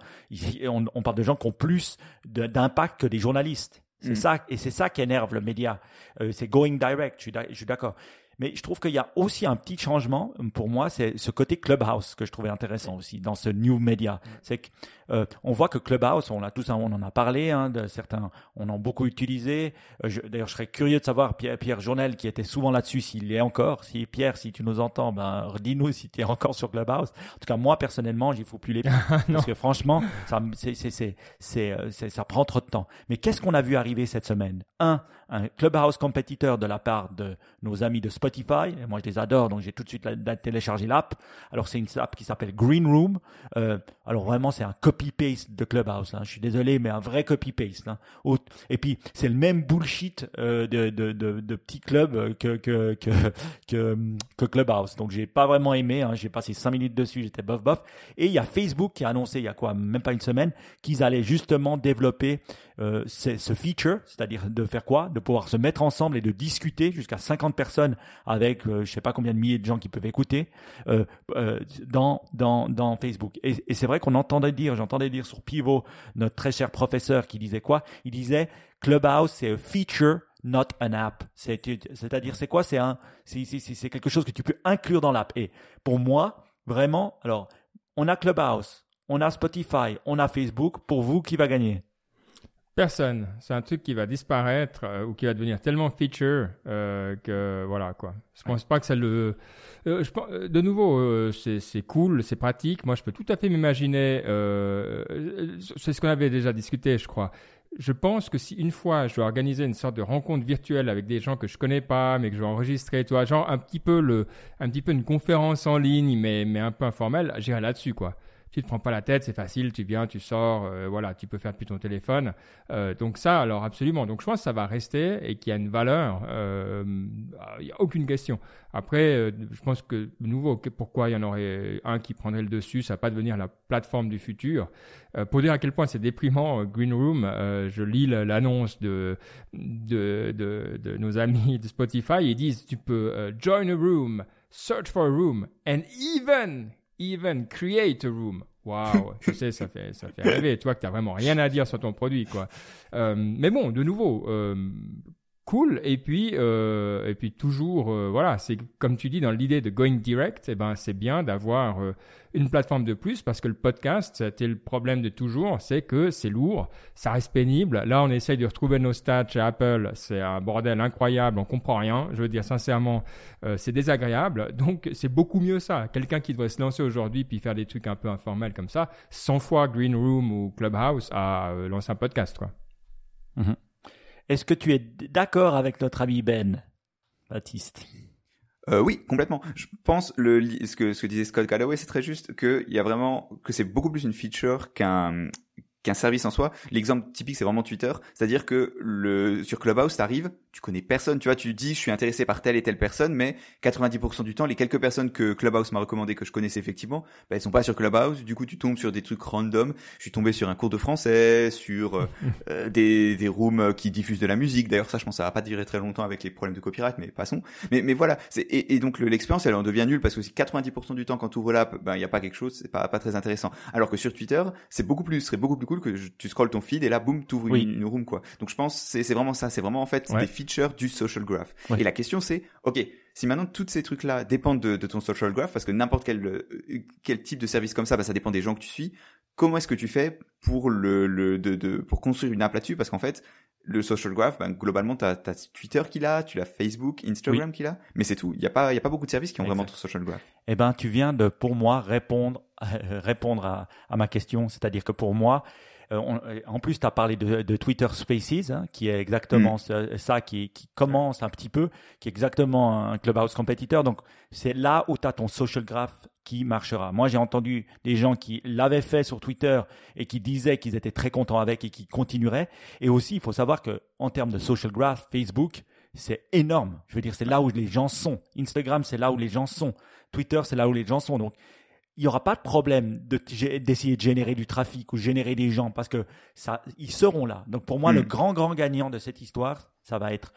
on, on parle de gens qui ont plus de- d'impact que des journalistes. C'est Mm. ça, et c'est ça qui énerve le média. Euh, c'est going direct. Je suis d'accord. Mais je trouve qu'il y a aussi un petit changement pour moi, c'est ce côté Clubhouse que je trouvais intéressant aussi dans ce new media. C'est que euh, on voit que Clubhouse, on l'a tous, on en a parlé, hein, de certains, on en a beaucoup utilisé. Euh, D'ailleurs, je serais curieux de savoir Pierre, Pierre Journel qui était souvent là-dessus, s'il est encore. Si Pierre, si tu nous entends, ben dis-nous si tu es encore sur Clubhouse. En tout cas, moi personnellement, j'y fous plus les pieds <laughs> parce que franchement, ça, me- c'est, c'est, c'est, c'est, euh, c'est- ça prend trop de temps. Mais qu'est-ce qu'on a vu arriver cette semaine? Un, un Clubhouse compétiteur de la part de nos amis de Spotify. Moi, je les adore, donc j'ai tout de suite téléchargé l'app. Alors, c'est une app qui s'appelle Green Room. Euh, alors, vraiment, c'est un copy-paste de Clubhouse. hein. Je suis désolé, mais un vrai copy-paste. hein. Et puis, c'est le même bullshit euh, de, de, de, petits clubs euh, que, que, que, que, Clubhouse. Donc, j'ai pas vraiment aimé. hein. J'ai passé cinq minutes dessus, j'étais bof bof. Et il y a Facebook qui a annoncé, il y a quoi, même pas une semaine, qu'ils allaient justement développer ce feature, c'est-à-dire de faire quoi? De pouvoir se mettre ensemble et de discuter jusqu'à 50 personnes avec euh, je sais pas combien de milliers de gens qui peuvent écouter euh, euh, dans, dans, dans Facebook. Et, c'est vrai qu'on entendait dire, j'entendais dire sur Pivot, notre très cher professeur qui disait quoi? Il disait Clubhouse, c'est un feature not an app. C'est- C'est-à-dire, c'est quoi? C'est un, c'est quelque chose que tu peux inclure dans l'app. Et pour moi, vraiment, alors, on a Clubhouse, on a Spotify, on a Facebook. Pour vous, qui va gagner Personne. C'est un truc qui va disparaître euh, ou qui va devenir tellement feature euh, que voilà quoi. Je pense pas que ça le. euh, je pense- euh, de nouveau, c'est cool, c'est pratique. Moi, je peux tout à fait m'imaginer. c'est ce qu'on avait déjà discuté, je crois. Je pense que si une fois je dois organiser une sorte de rencontre virtuelle avec des gens que je connais pas, mais que je vais enregistrer, toi, genre un petit peu le, un petit peu une conférence en ligne, mais mais un peu informelle, j'irai là-dessus quoi. Tu te prends pas la tête, c'est facile, tu viens, tu sors, euh, voilà, tu peux faire depuis ton téléphone. Euh, donc ça, alors absolument. Donc je pense que ça va rester et qu'il y a une valeur. Euh, il n'y a aucune question. Après, je pense que de nouveau, pourquoi il y en aurait un qui prendrait le dessus, ça va pas devenir la plateforme du futur. pour dire à quel point c'est déprimant, Green Room, je lis l'annonce de de, de, de, nos amis de Spotify, ils disent tu peux join a room, search for a room, and even even create a room. Waouh, <laughs> tu sais, ça fait, ça fait rêver. Tu vois que tu n'as vraiment rien à dire sur ton produit, quoi. Euh, mais bon, de nouveau, euh, cool. Et puis, euh, et puis toujours, euh, voilà, c'est comme tu dis dans l'idée de going direct, eh ben, c'est bien d'avoir euh, une plateforme de plus parce que le podcast, c'était le problème de toujours, c'est que c'est lourd, ça reste pénible. Là, on essaye de retrouver nos stats chez Apple, c'est un bordel incroyable, on comprend rien. Je veux dire sincèrement, euh, c'est désagréable. Donc, c'est beaucoup mieux ça. Quelqu'un qui devrait se lancer aujourd'hui puis faire des trucs un peu informels comme ça, 100 fois Green Room ou Clubhouse à lancer un podcast, quoi. Mm-hmm. Est-ce que tu es d'accord avec notre ami Ben, Baptiste? Euh, oui, complètement. Je pense ce que ce que disait Scott Calloway, c'est très juste qu'il y a vraiment que c'est beaucoup plus une feature qu'un qu'un service en soi. L'exemple typique, c'est vraiment Twitter. C'est-à-dire que le, sur Clubhouse, t'arrives, tu connais personne, tu vois, tu dis, je suis intéressé par telle et telle personne, mais 90% du temps, les quelques personnes que Clubhouse m'a recommandé, que je connaissais effectivement, bah, elles sont pas sur Clubhouse. Du coup, tu tombes sur des trucs random. Je suis tombé sur un cours de français, sur euh, <laughs> euh, des, des rooms qui diffusent de la musique. D'ailleurs, ça, je pense, ça va pas durer très longtemps avec les problèmes de copyright, mais passons. Mais, mais voilà. Et, et donc, l'expérience, elle en devient nulle parce que si 90% du temps, quand tu ouvres l'app, ben, il y a pas quelque chose, c'est pas, pas très intéressant. Alors que sur Twitter, c'est beaucoup plus, serait beaucoup plus cool que tu scrolles ton feed et là, boum, tu ouvres une, room, quoi. Donc, je pense, c'est vraiment ça. C'est vraiment, en fait, des features du social graph. Et la question, c'est, OK, si maintenant tous ces trucs-là dépendent de, ton social graph, parce que n'importe quel, euh, quel type de service comme ça, bah, ça dépend des gens que tu suis. Comment est-ce que tu fais pour le, le de, de, pour construire une app là-dessus? Parce qu'en fait, le social graph, ben, globalement, tu as, Twitter qui a, tu as Facebook, Instagram qui a, mais c'est tout. Il n'y a, pas, y a pas beaucoup de services qui ont vraiment ton social graph. Eh ben, tu viens de, pour moi, répondre, <laughs> répondre à, à ma question. C'est-à-dire que pour moi, euh, euh, en plus, tu as parlé de, Twitter Spaces, hein, qui est exactement mm. ça, qui, commence un petit peu, qui est exactement un Clubhouse compétiteur. Donc, c'est là où tu as ton social graph qui marchera. Moi, j'ai entendu des gens qui l'avaient fait sur Twitter et qui disaient qu'ils étaient très contents avec et qui continueraient. Et aussi, il faut savoir que en termes de social graph, Facebook, c'est énorme. Je veux dire, c'est là où les gens sont. Instagram, c'est là où les gens sont. Twitter, c'est là où les gens sont. Donc, il n'y aura pas de problème d'essayer de, générer du trafic ou générer des gens parce que ça, ils seront là. Donc pour moi, le hmm. grand, grand gagnant de cette histoire, ça va être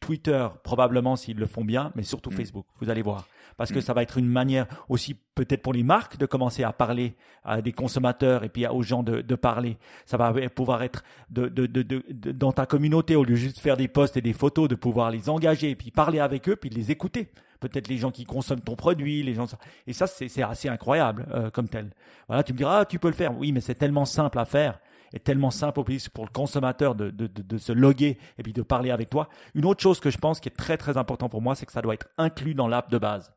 Twitter, probablement s'ils le font bien, mais surtout hmm. Facebook. Vous allez voir. Parce que hmm. ça va être une manière aussi peut-être pour les marques de commencer à parler à des consommateurs et puis aux gens de, de parler. Ça va pouvoir être de, de, de, dans ta communauté, au lieu de juste faire des posts et des photos, de pouvoir les engager et puis parler avec eux, puis les écouter peut-être les gens qui consomment ton produit, les gens et ça c'est assez incroyable euh, comme tel. Voilà, tu me diras ah, tu peux le faire, oui, mais c'est tellement simple à faire et tellement simple pour le consommateur de, de, de, se loguer et puis de parler avec toi. Une autre chose que je pense qui est très très important pour moi, c'est que ça doit être inclus dans l'app de base.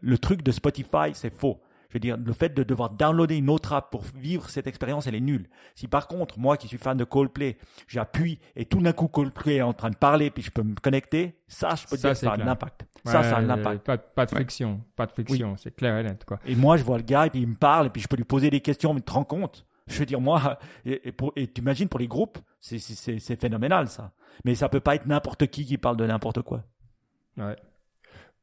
Le truc de Spotify, c'est faux. Je veux dire, le fait de devoir downloader une autre app pour vivre cette expérience, elle est nulle. Si par contre, moi qui suis fan de Coldplay, j'appuie et tout d'un coup Coldplay est en train de parler, puis je peux me connecter, ça, je peux dire que ça a un impact. ça, ça a un impact. Pas, de friction, pas de friction, c'est clair et net. Quoi. Et moi, je vois le gars, et puis il me parle, et puis je peux lui poser des questions, mais tu te rends compte? Je veux dire, moi, et, et, et tu imagines pour les groupes, c'est phénoménal ça. Mais ça peut pas être n'importe qui qui parle de n'importe quoi. Ouais.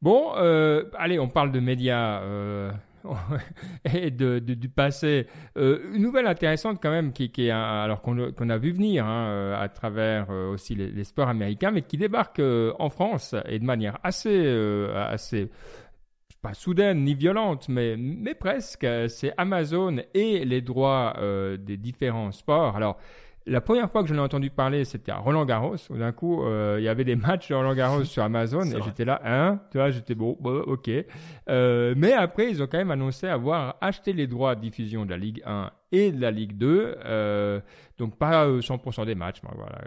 Bon, euh, allez, on parle de médias. Euh, <laughs> et du passé. Euh, une nouvelle intéressante quand même, qui est alors qu'on a vu venir hein, euh, à travers euh, aussi les, sports américains, mais qui débarque en France et de manière assez, assez pas soudaine ni violente, mais, mais presque. C'est Amazon et les droits des différents sports. Alors la première fois que j'en ai entendu parler, c'était à Roland Garros. Où d'un coup, euh, il y avait des matchs de Roland Garros sur Amazon et j'étais là, hein, tu vois, j'étais bon, ok. Euh, mais après, ils ont quand même annoncé avoir acheté les droits de diffusion de la Ligue 1 et de la Ligue 2. Euh, donc pas 100% des matchs, mais voilà,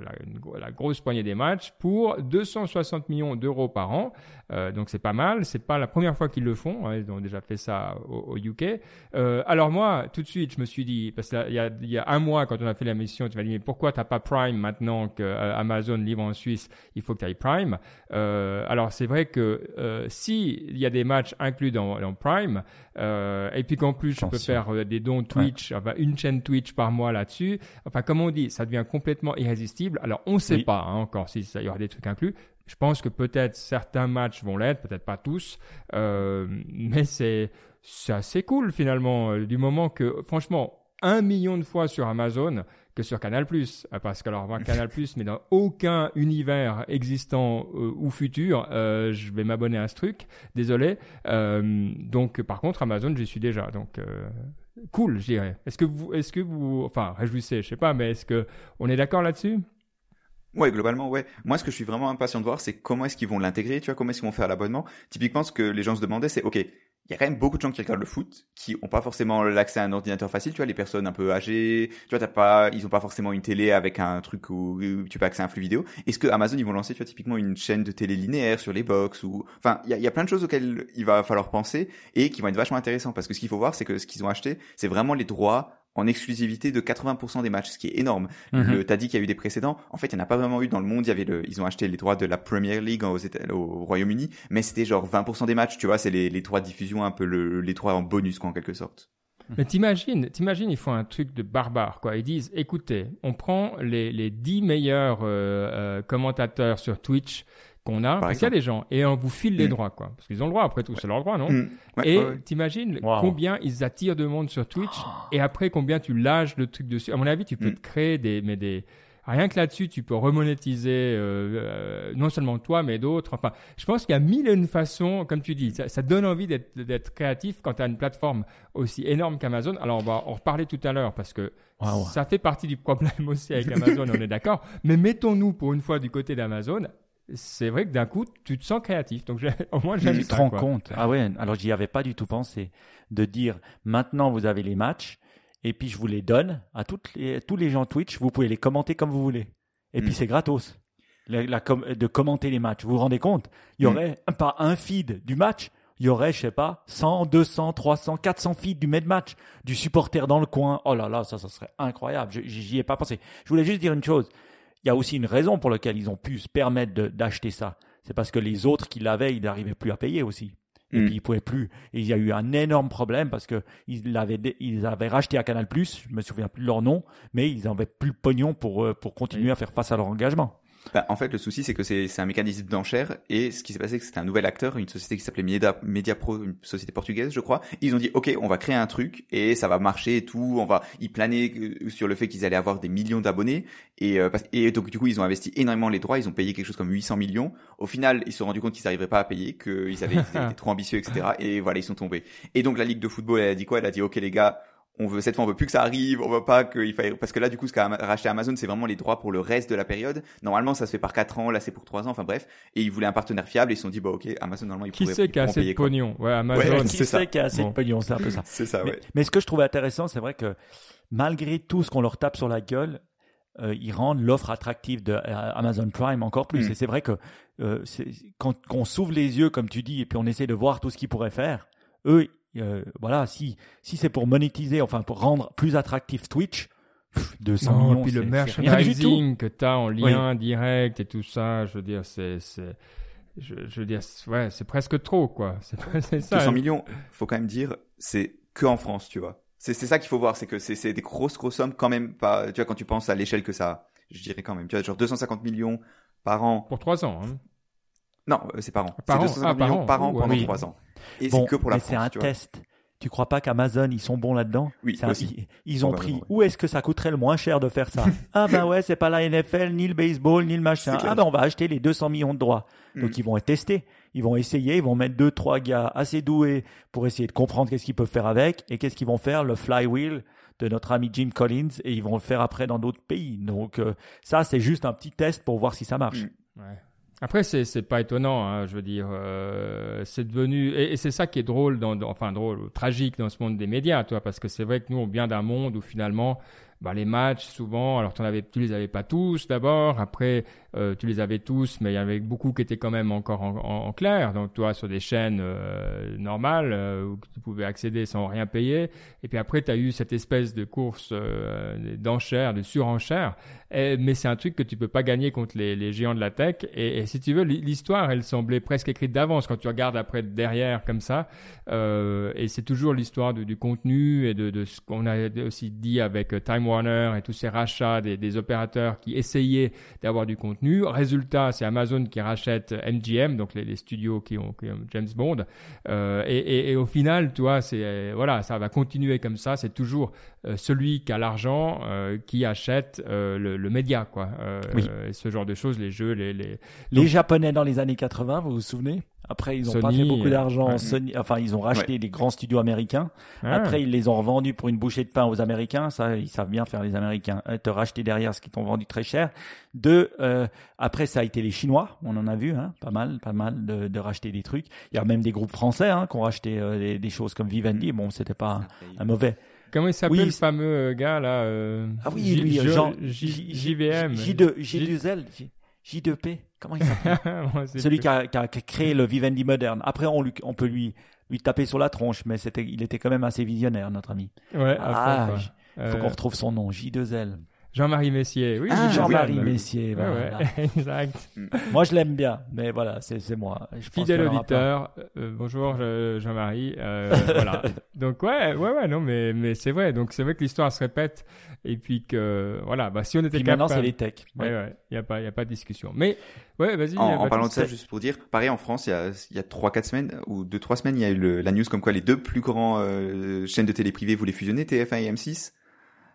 la, grosse poignée des matchs pour 260 millions d'euros par an. Euh, donc c'est pas mal. C'est pas la première fois qu'ils le font. Hein, ils ont déjà fait ça au, UK. Euh, alors moi, tout de suite, je me suis dit parce qu'il y a, un mois quand on a fait la mission, tu m'as dit mais pourquoi t'as pas Prime maintenant que euh, Amazon livre en Suisse Il faut que tu ailles Prime. Euh, alors c'est vrai que euh, si il y a des matchs inclus dans Prime et puis qu'en plus je peux faire des dons Twitch, enfin une chaîne Twitch par mois là-dessus. Enfin comme on dit, ça devient complètement irrésistible. Alors, on ne sait pas hein, encore si ça y aura des trucs inclus. Je pense que peut-être certains matchs vont l'être, peut-être pas tous, euh, mais c'est assez cool finalement, euh, du moment que, franchement, un million de fois sur Amazon que sur Canal+. Euh, parce que alors, <laughs> Canal+, mais dans aucun univers existant ou futur, je vais m'abonner à ce truc. Désolé. donc, par contre, Amazon, j'y suis déjà. Donc, cool, je dirais. Est-ce que vous, est-ce que vous, enfin, réjouissez, je sais pas, mais est-ce que on est d'accord là-dessus? Ouais, globalement, ouais. Moi, ce que je suis vraiment impatient de voir, c'est comment est-ce qu'ils vont l'intégrer, tu vois, comment est-ce qu'ils vont faire l'abonnement. Typiquement, ce que les gens se demandaient, c'est, ok, il y a quand même beaucoup de gens qui regardent le foot, qui ont pas forcément l'accès à un ordinateur facile, tu vois, les personnes un peu âgées, tu vois, t'as pas, ils ont pas forcément une télé avec un truc où tu peux accéder à un flux vidéo. Est-ce que Amazon, ils vont lancer, tu vois, typiquement une chaîne de télé linéaire sur les box ou, enfin, il y y a plein de choses auxquelles il va falloir penser et qui vont être vachement intéressantes parce que ce qu'il faut voir, c'est que ce qu'ils ont acheté, c'est vraiment les droits en exclusivité de 80% des matchs, ce qui est énorme. Mm T'as dit qu'il y a eu des précédents. En fait, il n'y en a pas vraiment eu dans le monde. Il y avait le, ils ont acheté les droits de la Premier League aux au Royaume-Uni, mais c'était genre 20% des matchs. Tu vois, c'est les, les droits de diffusion un peu le, les droits en bonus, quoi, en quelque sorte. Mais t'imagines, t'imagines, ils font un truc de barbare, quoi. Ils disent, écoutez, on prend les, les 10 meilleurs euh, euh, commentateurs sur Twitch qu'on a, parce qu'il y a des gens, et on vous file les mm. droits, quoi. Parce qu'ils ont le droit, après tout, c'est leur droit, non mm. Et t'imagines combien ils attirent de monde sur Twitch, et après combien tu lâches le truc dessus. À mon avis, tu peux mm. te créer des, mais des, rien que là-dessus, tu peux remonétiser euh, euh, non seulement toi, mais d'autres. Enfin, je pense qu'il y a mille et une façons, comme tu dis, ça, ça donne envie d'être créatif quand tu as une plateforme aussi énorme qu'Amazon. Alors, on va en reparler tout à l'heure parce que ça fait partie du problème <laughs> aussi avec Amazon, on est d'accord. Mais mettons-nous pour une fois du côté d'Amazon c'est vrai que d'un coup, tu te sens créatif. Donc, <laughs> au moins, j'aime Tu te rends compte. Ah ouais, alors j'y avais pas du tout pensé. De dire, maintenant, vous avez les matchs, et puis je vous les donne à toutes les, tous les gens Twitch, vous pouvez les commenter comme vous voulez. Et puis hmm. c'est gratos. La, de commenter les matchs. Vous vous rendez compte? Il y hmm. aurait pas un feed du match, il y aurait, je sais pas, 100, 200, 300, 400 feeds du mid match, du supporter dans le coin. Oh là là, ça, ça serait incroyable. J'y ai pas pensé. Je voulais juste dire une chose il y a aussi une raison pour laquelle ils ont pu se permettre d'acheter ça. C'est parce que les autres qui l'avaient, ils n'arrivaient plus à payer aussi. Et mm. puis ils pouvaient plus. Et il y a eu un énorme problème parce que ils avaient, ils avaient racheté à Canal+, je me souviens plus de leur nom, mais ils n'avaient plus le pognon pour, euh, pour continuer à faire face à leur engagement. Bah, en fait, le souci, c'est que c'est un mécanisme d'enchère. Et ce qui s'est passé, c'est que c'était un nouvel acteur, une société qui s'appelait Media, Media Pro, une société portugaise, je crois. Ils ont dit, OK, on va créer un truc et ça va marcher et tout. On va, ils planaient euh, sur le fait qu'ils allaient avoir des millions d'abonnés. Et, euh, et donc, du coup, ils ont investi énormément les droits. Ils ont payé quelque chose comme 800 millions. Au final, ils se sont rendus compte qu'ils n'arriveraient pas à payer, qu'ils avaient <laughs> été trop ambitieux, etc. Et voilà, ils sont tombés. Et donc, la Ligue de football, elle a dit quoi? Elle a dit, OK, les gars, on veut cette fois on veut plus que ça arrive, on veut pas qu'il faille parce que là du coup ce qu'a racheté Amazon c'est vraiment les droits pour le reste de la période. Normalement ça se fait par 4 ans, là c'est pour 3 ans, enfin bref. Et ils voulaient un partenaire fiable et ils se sont dit bah ok Amazon normalement ils Qui c'est qui a assez de pognon? Ouais Amazon. qui c'est qui a assez de pognon? C'est un peu ça. c'est ça ouais. Mais, ce que je trouvais intéressant c'est vrai que malgré tout ce qu'on leur tape sur la gueule, euh, ils rendent l'offre attractive de euh, Amazon Prime encore plus. Mm. Et c'est vrai que euh, quand on s'ouvre les yeux comme tu dis et puis on essaie de voir tout ce qu'ils pourraient faire, eux euh, voilà, si si c'est pour monétiser, enfin pour rendre plus attractif Twitch, 200 non, millions. puis le merchandising que tu as en lien direct et tout ça, je veux dire, c'est c'est je, je, veux dire, ouais, c'est presque trop, quoi. <laughs> C'est ça. 200 millions, faut quand même dire, c'est que en France, tu vois. C'est ça qu'il faut voir, c'est que c'est des grosses, grosses sommes quand même pas, tu vois, quand tu penses à l'échelle que ça Je dirais quand même, tu vois, genre 250 millions par an. Pour 3 ans, hein. Non, euh, c'est par an. Par an. 250 ah, millions par an, pendant 3 ans. Et c'est que pour la mais c'est un test. Tu crois pas qu'Amazon ils sont bons là-dedans? Oui, Ils, ont pris. Où est-ce que ça coûterait le moins cher de faire ça? <laughs> Ah ben ouais, c'est pas la NFL, ni le baseball, ni le machin. Ah ben on va acheter les 200 millions de droits. Donc mm. ils vont être testés. Ils vont essayer. Ils vont mettre deux, trois gars assez doués pour essayer de comprendre qu'est-ce qu'ils peuvent faire avec et qu'est-ce qu'ils vont faire le flywheel de notre ami Jim Collins et ils vont le faire après dans d'autres pays. Donc euh, ça c'est juste un petit test pour voir si ça marche. Mm. Ouais. Après, c'est c'est pas étonnant, hein, je veux dire, euh, c'est devenu et, c'est ça qui est drôle, dans, enfin drôle, tragique dans ce monde des médias, toi, parce que c'est vrai que nous on vient d'un monde où finalement, bah, les matchs souvent, alors t'en avais, tu les avais pas tous d'abord, après euh, tu les avais tous, mais il y avait beaucoup qui étaient quand même encore en, en- en clair, donc toi sur des chaînes euh, normales euh, où tu pouvais accéder sans rien payer, et puis après tu as eu cette espèce de course euh, d'enchères, de surenchères, et- mais c'est un truc que tu peux pas gagner contre les, les géants de la tech. Et, si tu veux, l'hi- l'histoire, elle semblait presque écrite d'avance quand tu regardes après derrière comme ça. Euh, et c'est toujours l'histoire du, contenu et de, ce qu'on a aussi dit avec euh, Time Warner et tous ces rachats des, des opérateurs qui essayaient d'avoir du contenu. Résultat, c'est Amazon qui rachète MGM, donc les, studios qui ont, James Bond. Euh, et, au final, tu vois, c'est euh, voilà, ça va continuer comme ça. C'est toujours euh, celui qui a l'argent euh, qui achète euh, le, le média, quoi. Euh, Oui. euh, ce genre de choses, les jeux, les, les... Les Japonais dans les années 80, vous vous souvenez? Après, ils n'ont pas fait beaucoup euh, d'argent. ouais. Sony, enfin, ils ont racheté des grands studios américains. Ah. Après, ils les ont revendus pour une bouchée de pain aux Américains. Ça, ils savent bien faire les Américains. Euh, Te racheter derrière ce qu'ils t'ont vendu très cher. Deux, euh, après, ça a été les Chinois. On en a vu, hein, pas mal, pas mal de, de racheter des trucs. Il y a même des groupes français hein, qui ont racheté euh, des, des choses comme Vivendi. Bon, c'était pas un, un mauvais. Comment il s'appelle Oui, le fameux euh, gars là euh, Ah oui, J- lui, euh, J- Jean, J- JVM. J2, J2L, J- J2P. Comment il s'appelle <laughs> c'est Celui qui a, qui a- créé le Vivendi moderne. Après, on, lui, on peut lui, lui taper sur la tronche, mais c'était, il était quand même assez visionnaire, notre ami. Ouais, Ah, j- Il faut Euh, qu'on retrouve son nom, J2L. Jean-Marie Messier. Oui, Ah, oui, Jean-Marie Messier. Ouais, voilà. ouais, <laughs> exact. Moi, je l'aime bien, mais voilà, c'est c'est moi. Je Fidèle auditeur. euh, bonjour je- Jean-Marie. Euh, <laughs> voilà. Donc ouais, ouais, ouais, non, mais mais c'est vrai. Donc c'est vrai que l'histoire se répète et puis que voilà, bah si on pas. était Puis maintenant, c'est capable. les techs. Ouais, ouais. Il y a pas, il y a pas de discussion. Mais ouais, vas-y. En, euh, en parlant de ça, juste pour dire, pareil en France, il y a, il y a 3-4 semaines ou 2-3 semaines, il y a eu le- la news comme quoi les deux plus grands euh, chaînes de télé privées voulaient fusionner, TF1 et M6.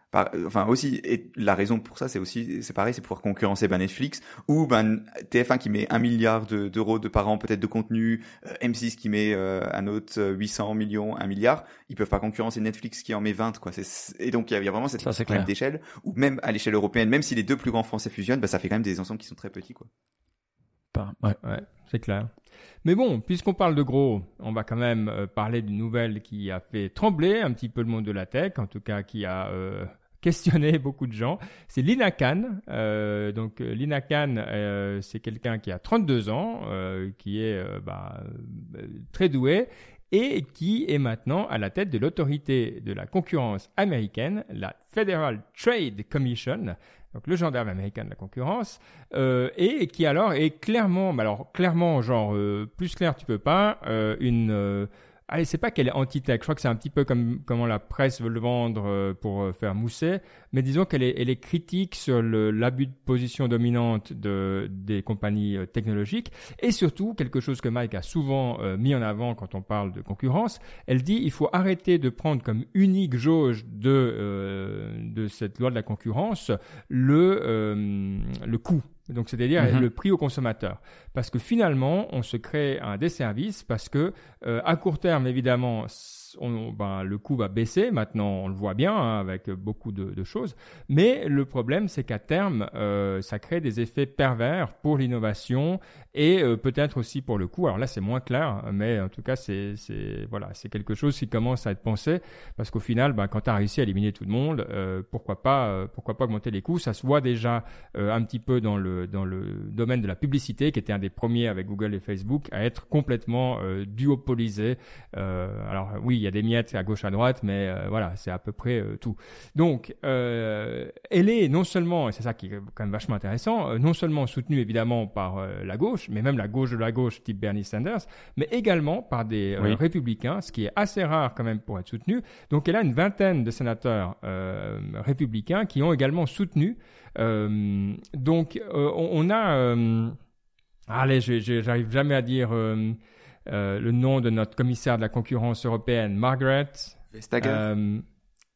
Par- enfin aussi, et la raison pour ça, c'est aussi, c'est pareil, c'est pour concurrencer ben, Netflix ou ben TF1 qui met un milliard de- d'euros de par an peut-être de contenu, euh, M6 qui met euh, un autre euh, 800 millions, un milliard. Ils peuvent pas concurrencer Netflix qui en met 20 quoi. C'est- Et donc il y a- il y, a vraiment cette problème d'échelle ou même à l'échelle européenne, même si les deux plus grands français fusionnent, ben, ça fait quand même des ensembles qui sont très petits quoi. Ouais. C'est clair. Mais bon, puisqu'on parle de gros, on va quand même euh, parler d'une nouvelle qui a fait trembler un petit peu le monde de la tech, en tout cas qui a euh, <laughs> questionné beaucoup de gens. C'est Lina Khan. Euh, donc Lina Khan, c'est quelqu'un qui a 32 ans, qui est bah, très doué et qui est maintenant à la tête de l'autorité de la concurrence américaine, la Federal Trade Commission, donc le gendarme américain de la concurrence, euh, et qui alors est clairement, alors clairement, genre euh, plus clair tu peux pas, euh, une Allez, c'est pas qu'elle est anti-tech. Je crois que c'est un petit peu comme comment la presse veut le vendre euh, pour euh, faire mousser. Mais disons qu'elle est, elle est critique sur l'abus de position dominante de, des compagnies euh, technologiques. Et surtout, quelque chose que Mike a souvent mis en avant quand on parle de concurrence, elle dit il faut arrêter de prendre comme unique jauge de, euh, de cette loi de la concurrence le, euh, le coût. Donc, c'est-à-dire Mhm. le prix au consommateur. Parce que finalement, on se crée un desservice parce que euh, à court terme, évidemment, on, ben, le coût va baisser. Maintenant, on le voit bien hein, avec beaucoup de, choses. Mais le problème, c'est qu'à terme, euh, ça crée des effets pervers pour l'innovation et euh, peut-être aussi pour le coût. Alors là, c'est moins clair, mais en tout cas, c'est voilà, c'est quelque chose qui commence à être pensé parce qu'au final, ben, quand tu as réussi à éliminer tout le monde, euh, pourquoi pas, pourquoi pas augmenter les coûts? Ça se voit déjà un petit peu dans le dans le domaine de la publicité, qui était un des premiers avec Google et Facebook à être complètement duopolisé. Alors oui, il y a des miettes à gauche à droite, mais euh, voilà, c'est à peu près euh, tout. Donc, euh, elle est non seulement, et c'est ça qui est quand même vachement intéressant, non seulement soutenue évidemment par la gauche, mais même la gauche de la gauche type Bernie Sanders, mais également par des Oui. républicains, ce qui est assez rare quand même pour être soutenu. Donc, elle a une vingtaine de sénateurs républicains qui ont également soutenu. Donc, on, on a... allez, j'arrive jamais à dire le nom de notre commissaire de la concurrence européenne, Margaret. Vestager. Euh,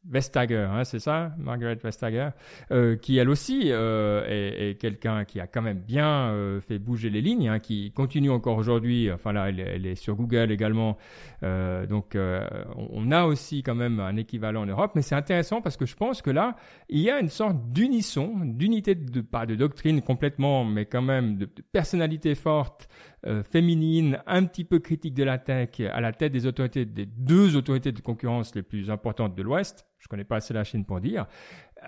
Vestager, hein, c'est ça, Margaret Vestager, euh, qui elle aussi euh, est, est quelqu'un qui a quand même bien euh, fait bouger les lignes, hein, qui continue encore aujourd'hui. Enfin là, elle, elle, est sur Google également. Euh, donc euh, on a aussi quand même un équivalent en Europe, mais c'est intéressant parce que je pense que là, il y a une sorte d'unisson, d'unité de pas de doctrine complètement, mais quand même de, de personnalité forte. Euh, féminine, un petit peu critique de la tech, à la tête des autorités, des deux autorités de concurrence les plus importantes de l'Ouest, je connais pas assez la Chine pour dire.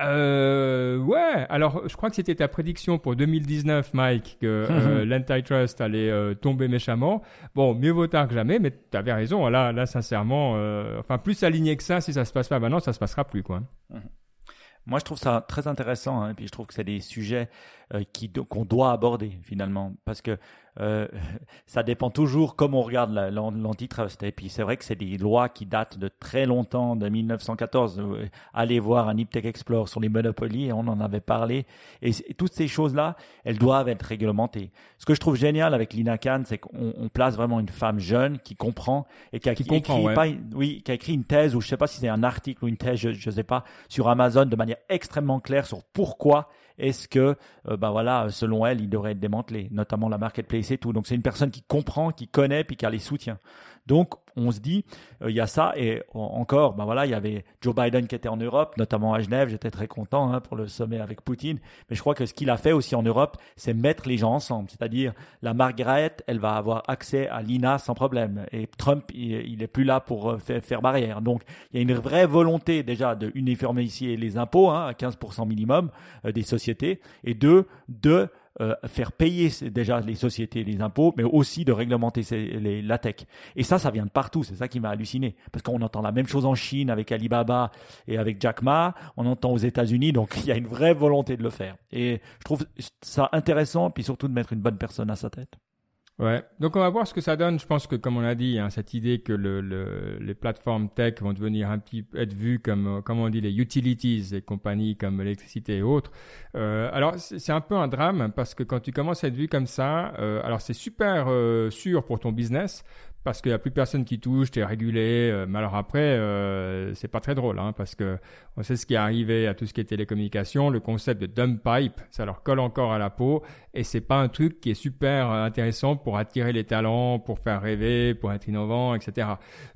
Euh, ouais, alors je crois que c'était ta prédiction pour 2019, Mike, que <laughs> euh, l'antitrust allait euh, tomber méchamment. Bon, mieux vaut tard que jamais, mais tu avais raison. Là, là, sincèrement, euh, enfin plus aligné que ça, si ça se passe pas maintenant, ça se passera plus, quoi. Moi, je trouve ça très intéressant, hein, et puis je trouve que c'est des sujets qui qu'on doit aborder finalement, parce que euh, <laughs> ça dépend toujours comment on regarde l'antitrust. Et puis c'est vrai que c'est des lois qui datent de très longtemps, de 1914. Euh, allez voir un Iptech Explore sur les monopolies, on en avait parlé. Et, toutes ces choses-là, elles doivent être réglementées. Ce que je trouve génial avec Lina Khan, c'est qu'on place vraiment une femme jeune qui comprend et qui a, qui comprend, écrit, pas, oui, qui a écrit une thèse, ou je sais pas si c'est un article ou une thèse, je, ne sais pas, sur Amazon de manière extrêmement claire sur pourquoi est-ce que, euh, ben voilà, selon elle, il devrait être démantelé, notamment la marketplace et tout. Donc c'est une personne qui comprend, qui connaît, puis qui a les soutiens. Donc on se dit, euh, il y a ça et encore, ben voilà, il y avait Joe Biden qui était en Europe, notamment à Genève. J'étais très content hein, pour le sommet avec Poutine. Mais je crois que ce qu'il a fait aussi en Europe, c'est mettre les gens ensemble. C'est-à-dire, la Margaret, elle va avoir accès à l'INA sans problème. Et Trump, il, est plus là pour euh, faire, barrière. Donc, il y a une vraie volonté déjà de uniformiser les impôts hein, à 15% minimum euh, des sociétés, et deux, de euh, faire payer déjà les sociétés les impôts, mais aussi de réglementer les, la tech. Et ça, ça vient de partout. C'est ça qui m'a halluciné. Parce qu'on entend la même chose en Chine avec Alibaba et avec Jack Ma. On entend aux États-Unis. Donc, <laughs> il y a une vraie volonté de le faire. Et je trouve ça intéressant, puis surtout de mettre une bonne personne à sa tête. Ouais, donc on va voir ce que ça donne. Je pense que, comme on l'a dit, hein, cette idée que le, le, les plateformes tech vont devenir un petit être vues comme, comme on dit, les utilities, les compagnies comme l'électricité et autres. Euh, alors c'est un peu un drame parce que quand tu commences à être vu comme ça, euh, alors c'est super euh, sûr pour ton business parce qu'il n'y a plus personne qui touche, tu es régulé. Euh, mais alors après, euh, c'est pas très drôle, hein, parce que on sait ce qui est arrivé à tout ce qui est télécommunication. Le concept de dump pipe, ça leur colle encore à la peau, et c'est pas un truc qui est super euh, intéressant pour attirer les talents, pour faire rêver, pour être innovant, etc.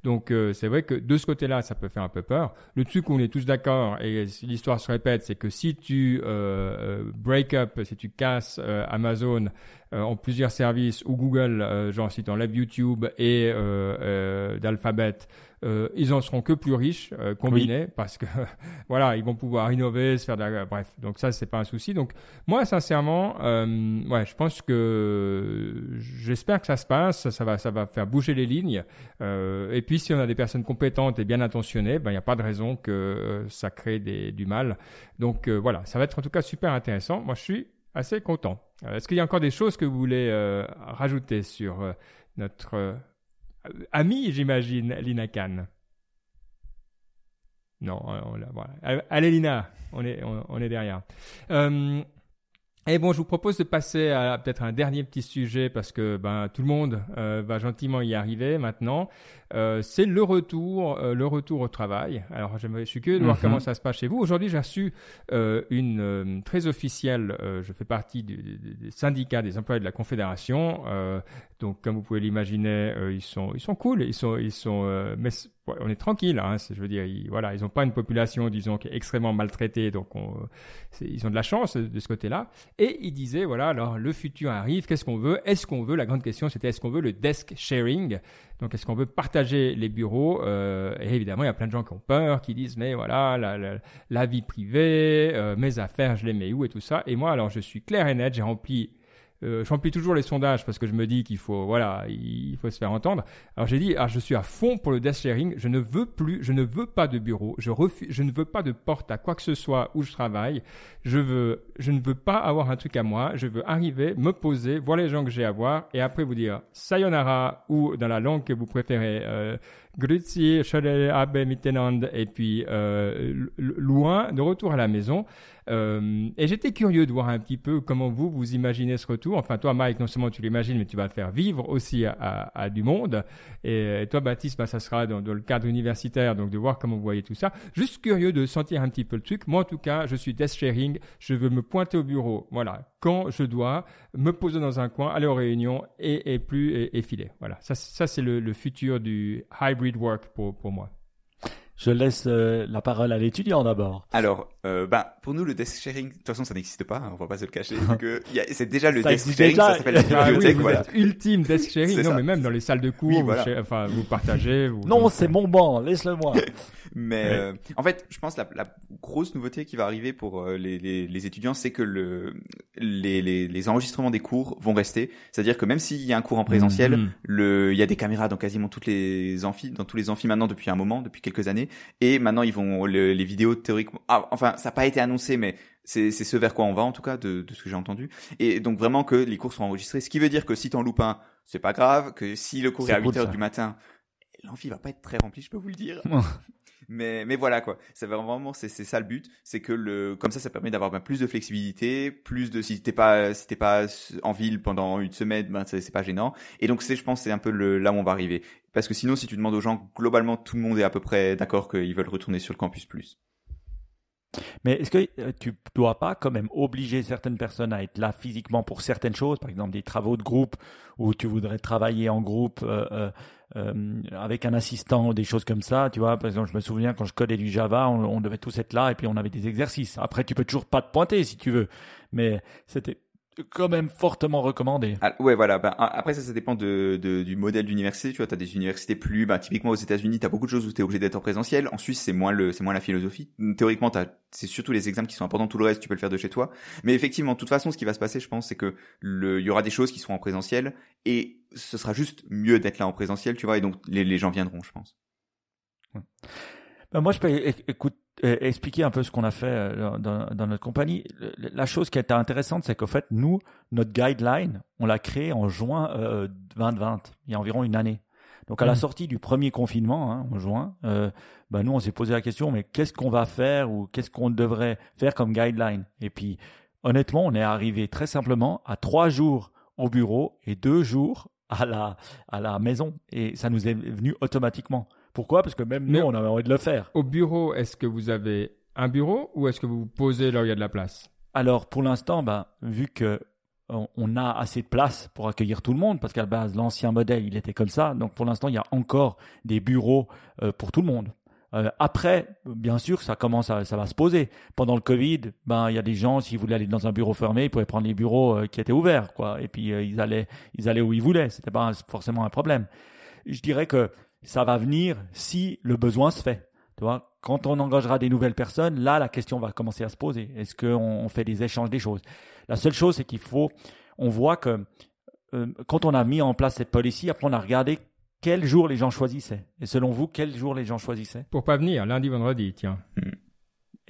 Donc euh, c'est vrai que de ce côté-là, ça peut faire un peu peur. Le truc où on est tous d'accord, et l'histoire se répète, c'est que si tu break up, si tu casses Amazon euh, en plusieurs services ou Google, euh, genre si en YouTube et euh, d'Alphabet, ils en seront que plus riches combinés parce que <laughs> voilà, ils vont pouvoir innover, se faire de la... bref. Donc ça, c'est pas un souci. Donc moi, sincèrement, ouais, je pense que j'espère que ça se passe, ça va, ça va faire bouger les lignes. et puis si on a des personnes compétentes et bien intentionnées, ben il n'y a pas de raison que ça crée des, du mal. Donc voilà, ça va être en tout cas super intéressant. Moi, je suis assez content. Euh, est-ce qu'il y a encore des choses que vous voulez euh, rajouter sur euh, notre ami, j'imagine, Lina Khan? Non, on, voilà. Allez Lina, on est, on, est derrière. Et bon, je vous propose de passer à peut-être un dernier petit sujet parce que ben tout le monde va gentiment y arriver maintenant. Euh, c'est le retour, euh, le retour au travail. Alors, je suis curieux de voir mhm. comment ça se passe chez vous. Aujourd'hui, j'ai reçu euh, une très officielle. je fais partie du, des syndicats des employés de la Confédération. donc, comme vous pouvez l'imaginer, ils sont, ils sont cool. Ils sont, ils sont. mais on est tranquille. Hein, je veux dire, ils, voilà, ils n'ont pas une population, disons, qui est extrêmement maltraitée. Donc, on, ils ont de la chance de ce côté-là. Et ils disaient, voilà, alors le futur arrive. Qu'est-ce qu'on veut? Est-ce qu'on veut La grande question, c'était est-ce qu'on veut le desk sharing? Donc, est-ce qu'on veut partager les bureaux? Euh, Et évidemment, il y a plein de gens qui ont peur, qui disent mais voilà, la, la, vie privée, euh, mes affaires, je les mets où et tout ça. Et moi, alors, je suis clair et net, j'ai rempli euh, je remplis toujours les sondages parce que je me dis qu'il faut, voilà, il faut se faire entendre. Alors j'ai dit, ah, je suis à fond pour le desk sharing. Je ne veux plus, je ne veux pas de bureau. Je refuse, je ne veux pas de porte à quoi que ce soit où je travaille. Je veux, je ne veux pas avoir un truc à moi. Je veux arriver, me poser, voir les gens que j'ai à voir et après vous dire sayonara ou dans la langue que vous préférez. Euh, Grüezi, Schöne Abend miteinander, et puis euh, loin, de retour à la maison. Euh, et j'étais curieux de voir un petit peu comment vous, vous imaginez ce retour. Enfin, toi, Mike, non seulement tu l'imagines, mais tu vas le faire vivre aussi à, du monde. Et, toi, Baptiste, bah, ça sera dans, dans, le cadre universitaire, donc de voir comment vous voyez tout ça. Juste curieux de sentir un petit peu le truc. Moi, en tout cas, je suis desk sharing. Je veux me pointer au bureau, voilà, quand je dois, me poser dans un coin, aller aux réunions et, plus et, filer. Voilà, ça, ça c'est le, futur du hybrid work pour moi. Je laisse euh, la parole à l'étudiant d'abord. Alors, euh, bah, pour nous, le desk sharing, de toute façon, ça n'existe pas, hein, on va pas se le cacher. <laughs> c'est déjà le desk sharing, ça s'appelle la <laughs> ah bibliothèque, voilà. Ultime desk sharing, non, mais même dans les salles de cours, vous, enfin, vous partagez. Vous, <laughs> non, c'est mon banc, laisse-le moi. mais euh, en fait, je pense la, la grosse nouveauté qui va arriver pour euh, les, les, les, étudiants, c'est que le, les, les, les, enregistrements des cours vont rester. C'est-à-dire que même s'il y a un cours en présentiel, mm-hmm. le, il y a des caméras dans quasiment toutes les amphis, dans tous les amphis maintenant depuis un moment, depuis quelques années. Et maintenant, ils vont les vidéos théoriquement. Ah, enfin, ça n'a pas été annoncé, mais c'est ce vers quoi on va en tout cas de, de ce que j'ai entendu. Et donc vraiment que les cours sont enregistrés, ce qui veut dire que si t'en loupes un, c'est pas grave. Que si le cours est à 8 heures du matin, l'amphi va pas être très rempli, je peux vous le dire. <laughs> mais mais voilà quoi va vraiment c'est c'est ça le but c'est que le comme ça ça permet d'avoir ben, plus de flexibilité plus de si t'es pas si t'es pas en ville pendant une semaine ben c'est pas gênant et donc c'est je pense c'est un peu le là où on va arriver parce que sinon si tu demandes aux gens globalement tout le monde est à peu près d'accord qu'ils veulent retourner sur le campus plus mais est-ce que euh, tu dois pas quand même obliger certaines personnes à être là physiquement pour certaines choses, par exemple des travaux de groupe où tu voudrais travailler en groupe euh, euh, avec un assistant ou des choses comme ça, tu vois? Par exemple, je me souviens quand je codais du Java, on, on devait tous être là et puis on avait des exercices. Après, tu peux toujours pas te pointer si tu veux, mais c'était quand même fortement recommandé. Ah, ouais, voilà. Ben, après, ça, ça dépend de, de du modèle d'université. Tu vois, t'as des universités plus, bah, typiquement aux États-Unis, t'as beaucoup de choses où t'es obligé d'être en présentiel. En Suisse, c'est moins le, c'est moins la philosophie. Théoriquement, t'as, c'est surtout les examens qui sont importants. Tout le reste, tu peux le faire de chez toi. Mais effectivement, de toute façon, ce qui va se passer, je pense, c'est que le, il y aura des choses qui seront en présentiel et ce sera juste mieux d'être là en présentiel, tu vois. Et donc, les, les gens viendront, je pense. Ben, moi, je peux écoute, expliquer un peu ce qu'on a fait euh, dans, dans, notre compagnie. La chose qui était intéressante, c'est qu'en fait, nous, notre guideline, on l'a créé en juin euh, 2020, il y a environ une année. Donc à la mmh. sortie du premier confinement, hein, en juin, euh, ben nous, on s'est posé la question, mais qu'est-ce qu'on va faire ou qu'est-ce qu'on devrait faire comme guideline? Et puis, honnêtement, on est arrivé très simplement à trois jours au bureau et deux jours à la, à la maison. Et ça nous est venu automatiquement. Pourquoi? Parce que même nous, on avait envie de le faire. Au bureau, est-ce que vous avez un bureau ou est-ce que vous vous posez là où il y a de la place? Alors, pour l'instant, ben, vu que on a assez de place pour accueillir tout le monde, parce qu'à la base, l'ancien modèle, il était comme ça. Donc, pour l'instant, il y a encore des bureaux euh, pour tout le monde. Euh, après, bien sûr, ça commence à, ça va se poser. Pendant le Covid, ben il y a des gens s'ils voulaient aller dans un bureau fermé, ils pouvaient prendre les bureaux euh, qui étaient ouverts, quoi. Et puis ils allaient, ils allaient où ils voulaient. C'était pas forcément un problème. Je dirais que ça va venir si le besoin se fait. Tu vois, quand on engagera des nouvelles personnes, là, la question va commencer à se poser. Est-ce qu'on fait des échanges des choses? La seule chose, c'est qu'il faut, on voit que euh, quand on a mis en place cette policy, après on a regardé quel jour les gens choisissaient. Et selon vous, quel jour les gens choisissaient? Pour pas venir, lundi, vendredi, tiens. Hmm.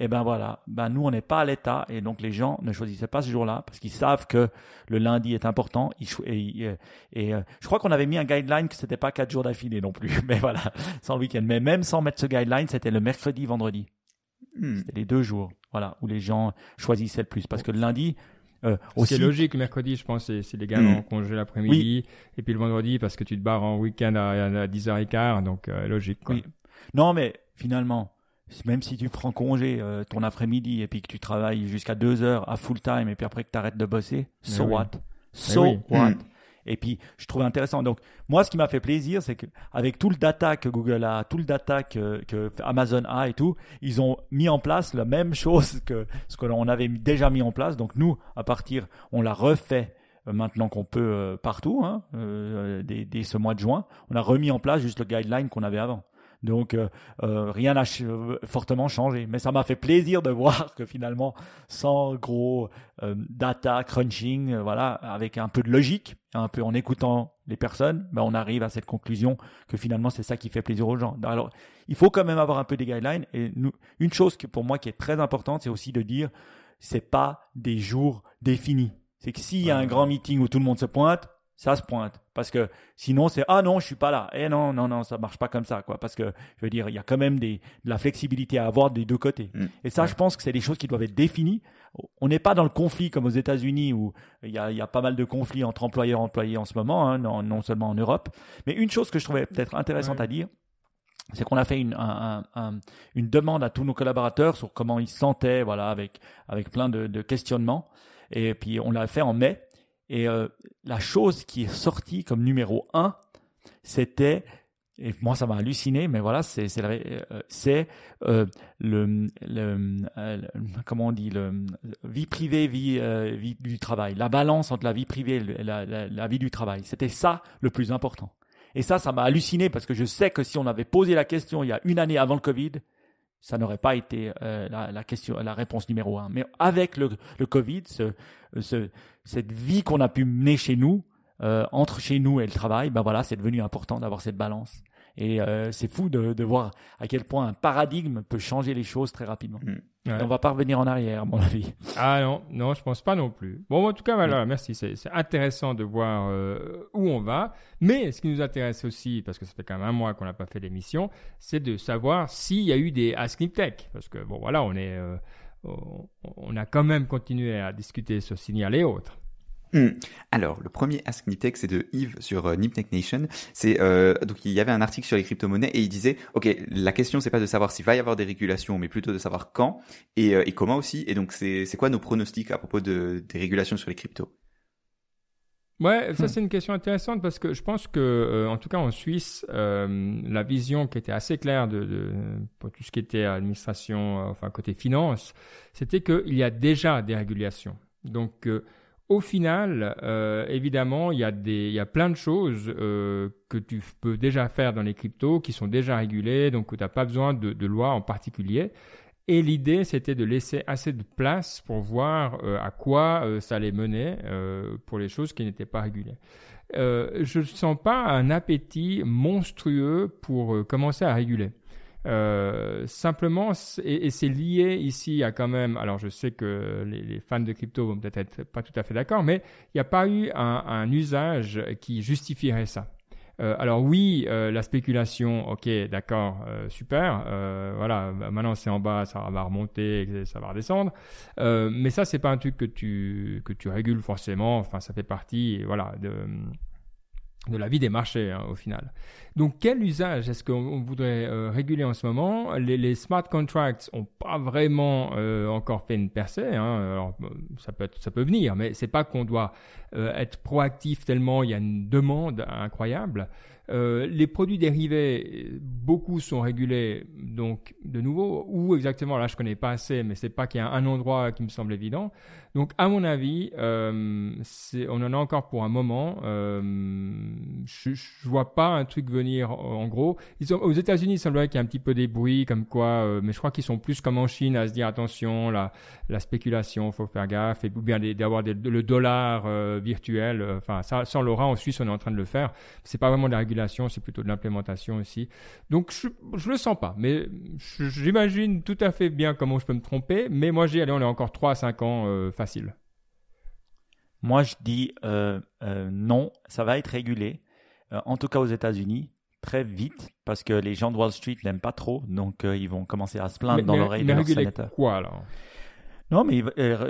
Et eh ben voilà, ben nous on n'est pas à l'état et donc les gens ne choisissaient pas ce jour-là parce qu'ils savent que le lundi est important. Et, et, euh, je crois qu'on avait mis un guideline que c'était pas quatre jours d'affilée non plus, <laughs> mais voilà, sans le week-end. Mais même sans mettre ce guideline, c'était le mercredi, vendredi. Hmm. C'était les deux jours, voilà, où les gens choisissaient le plus parce que le lundi. Euh, aussi... C'est logique, le mercredi, je pense, c'est les gars hmm. en congé l'après-midi, et puis le vendredi parce que tu te barres en week-end à, 10h15, donc euh, logique. Quoi. Oui. Non, mais finalement, même si tu prends congé euh, ton après-midi et puis que tu travailles jusqu'à deux heures à full time et puis après que tu arrêtes de bosser, so what? So what? Hmm. Et puis, je trouve intéressant. Donc, moi, ce qui m'a fait plaisir, c'est qu'avec tout le data que Google a, tout le data que, que, Amazon a et tout, ils ont mis en place la même chose que ce que l'on avait déjà mis en place. Donc, nous, à partir, on l'a refait euh, maintenant qu'on peut euh, partout, hein, dès, dès, ce mois de juin. On a remis en place juste le guideline qu'on avait avant. Donc euh, euh, rien n'a fortement changé. Mais ça m'a fait plaisir de voir que finalement, sans gros euh, data crunching, voilà, avec un peu de logique, un peu en écoutant les personnes, ben, on arrive à cette conclusion que finalement c'est ça qui fait plaisir aux gens. Alors il faut quand même avoir un peu des guidelines. Et nous, une chose que pour moi qui est très importante, c'est aussi de dire c'est pas des jours définis. C'est que s'il y a un grand meeting où tout le monde se pointe, ça se pointe. Parce que sinon, c'est ah non, je suis pas là. Eh non, non, non, ça marche pas comme ça, quoi. Parce que je veux dire, il y a quand même des, de la flexibilité à avoir des deux côtés. Mm. Et ça, je pense que c'est des choses qui doivent être définies. On n'est pas dans le conflit comme aux États-Unis où il y a, y a pas mal de conflits entre employeurs et employés en ce moment, hein, non, non seulement en Europe. Mais une chose que je trouvais peut-être intéressante Ouais. à dire, c'est qu'on a fait une, un- un- un- une demande à tous nos collaborateurs sur comment ils se sentaient, voilà, avec, avec plein de, de questionnements. Et puis on l'a fait en mai. Et euh, la chose qui est sortie comme numéro un, c'était, et moi ça m'a halluciné, mais voilà, c'est c'est euh, c'est, euh, le, le, euh, comment on dit, le vie privée, vie, euh, vie du travail, la balance entre la vie privée et la vie du travail. C'était ça le plus important. Et ça, ça m'a halluciné parce que je sais que si on avait posé la question il y a une année avant le Covid, ça n'aurait pas été euh, la, la question, la réponse numéro un. Mais avec le, le Covid, ce, ce- cette vie qu'on a pu mener chez nous, euh, entre chez nous et le travail, ben voilà, c'est devenu important d'avoir cette balance. Et euh, c'est fou de, de voir à quel point un paradigme peut changer les choses très rapidement. Ouais. Et on va pas revenir en arrière, à mon avis. <laughs> Ah non, non, je pense pas non plus. Bon, en tout cas, voilà, merci. C'est intéressant de voir euh, où on va. Mais ce qui nous intéresse aussi, parce que ça fait quand même un mois qu'on n'a pas fait d'émission, c'est de savoir s'il y a eu des Ask Nip Tech. Parce que bon, voilà, on est, euh, on, a quand même continué à discuter sur Signal et autres. Hmm. Alors, le premier Ask Niptech, c'est de Yves sur euh, Niptech Nation. C'est euh, donc il y avait un article sur les crypto-monnaies et il disait, ok, la question c'est pas de savoir s'il va y avoir des régulations, mais plutôt de savoir quand et, euh, et comment aussi. Et donc c'est quoi nos pronostics à propos de des régulations sur les cryptos? Ouais, ça c'est une question intéressante parce que je pense que, euh, en tout cas en Suisse, euh, la vision qui était assez claire de, de pour tout ce qui était administration, euh, enfin côté finance, c'était qu'il y a déjà des régulations. Donc au final, évidemment, il y a des, il y a plein de choses que tu peux déjà faire dans les cryptos qui sont déjà régulées, donc tu n'as pas besoin de, de loi en particulier. Et l'idée, c'était de laisser assez de place pour voir euh, à quoi euh, ça allait mener euh, pour les choses qui n'étaient pas régulées. Euh, je ne sens pas un appétit monstrueux pour commencer à réguler. Simplement, et, c'est lié ici à quand même. Alors, je sais que les, les fans de crypto vont peut-être être pas tout à fait d'accord, mais il n'y a pas eu un usage qui justifierait ça. Euh, alors oui, euh, la spéculation, ok, d'accord, euh, super. euh, voilà, bah, maintenant c'est en bas, ça va remonter, ça va redescendre. Euh, mais ça, c'est pas un truc que tu que tu régules forcément. Enfin, ça fait partie, voilà, de de la vie des marchés hein, au final. Donc quel usage est-ce qu'on on voudrait euh, réguler en ce moment? Les, smart contracts ont pas vraiment euh, encore fait une percée. Hein. Alors ça peut ça peut venir, mais c'est pas qu'on doit euh, être proactif tellement il y a une demande incroyable. Les produits dérivés, beaucoup sont régulés, donc de nouveau, où exactement, là je connais pas assez, mais c'est pas qu'il y a un endroit qui me semble évident. Donc à mon avis, euh, on en a encore pour un moment. Euh, je, je vois pas un truc venir en gros. Aux États-Unis, il semblerait qu'il y ait un petit peu des bruits comme quoi, euh, mais je crois qu'ils sont plus comme en Chine à se dire attention, la, la spéculation, faut faire gaffe, et bien d'avoir le dollar virtuel. Enfin, ça, sans Laura, en Suisse, on est en train de le faire. C'est pas vraiment de la régulation, c'est plutôt de l'implémentation aussi. Donc, je, je le sens pas, mais j'imagine tout à fait bien comment je peux me tromper. Mais moi, j'ai allez, on est encore 3 à 5 ans euh, facile. Moi, je dis euh, euh, non, ça va être régulé. Euh, en tout cas aux États-Unis, très vite, parce que les gens de Wall Street n'aiment pas trop, donc ils vont commencer à se plaindre mais, dans l'oreille de réguler quoi alors? Non, mais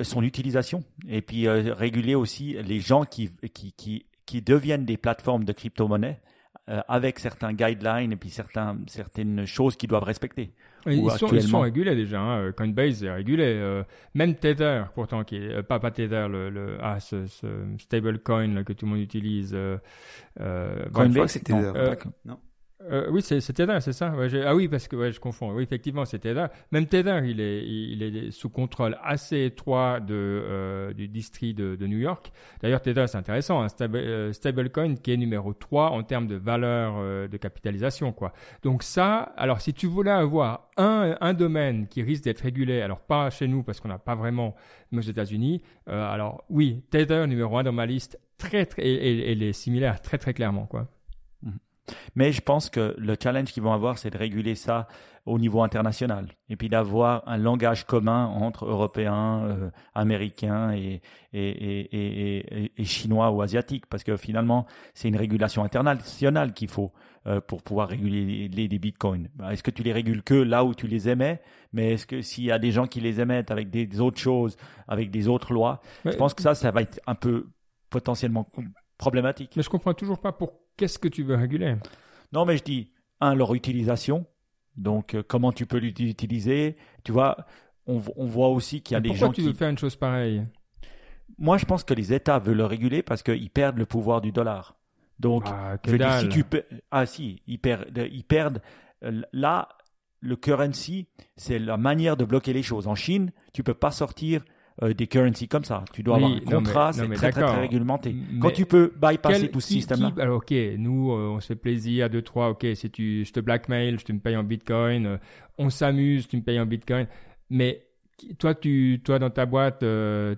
son utilisation. Et puis réguler aussi les gens qui, qui, qui, qui deviennent des plateformes de crypto-monnaie avec certains guidelines et puis certains, certaines choses qu'ils doivent respecter. Ils Ou sont, ils actuellement. sont régulés déjà. hein. Coinbase est régulé. euh, même Tether, pourtant, qui est euh, pas, pas Tether, le, le ah, ce, ce stablecoin là, que tout le monde utilise. Euh, euh, Coinbase, non, Tether. Euh, d'accord. Euh, oui, c'est Tether, c'est ça? Ouais, ah oui, parce que ouais, je confonds. Oui, effectivement, c'est Tether. Même Tether, il est, il est sous contrôle assez étroit de, euh, du district de, de New York. D'ailleurs, Tether, c'est intéressant. Un stable, euh, stablecoin qui est numéro 3 en termes de valeur euh, de capitalisation, quoi. Donc ça, alors si tu voulais avoir un, un domaine qui risque d'être régulé, alors pas chez nous parce qu'on n'a pas vraiment, mais aux États-Unis, euh, alors oui, Tether numéro 1 dans ma liste, très, très, et, et- et les similaires très très clairement, quoi. Mais je pense que le challenge qu'ils vont avoir, c'est de réguler ça au niveau international et puis d'avoir un langage commun entre Européens, euh, Américains et, et, et, et, Chinois ou Asiatiques, parce que finalement, c'est une régulation internationale qu'il faut euh, pour pouvoir réguler les, les, bitcoins. Bah, est-ce que tu les régules que là où tu les émets Mais est-ce que s'il y a des gens qui les émettent avec des, autres choses, avec des autres lois, je pense que ça, ça va être un peu potentiellement problématique. Mais je comprends toujours pas pour qu'est-ce que tu veux réguler. Non, mais je dis, un, leur utilisation. Donc, euh, comment tu peux l'utiliser? Tu vois, on, on, voit aussi qu'il y a des gens qui... Pourquoi tu veux faire une chose pareille? Moi, je pense que les États veulent le réguler parce qu'ils perdent le pouvoir du dollar. Donc, ah, je dis, si tu ah si, ils perdent, ils perdent. Euh, là, le currency, c'est la manière de bloquer les choses. En Chine, tu peux pas sortir euh, des currencies comme ça. Tu dois avoir un contrat, c'est très, très, très réglementé. Quand tu peux bypasser tout ce système-là. Alors, ok, nous, euh, on se fait plaisir, deux, trois, ok, si tu, je te blackmail, je te me paye en bitcoin, euh, on s'amuse, tu me payes en bitcoin. Mais toi, tu, toi, dans ta boîte,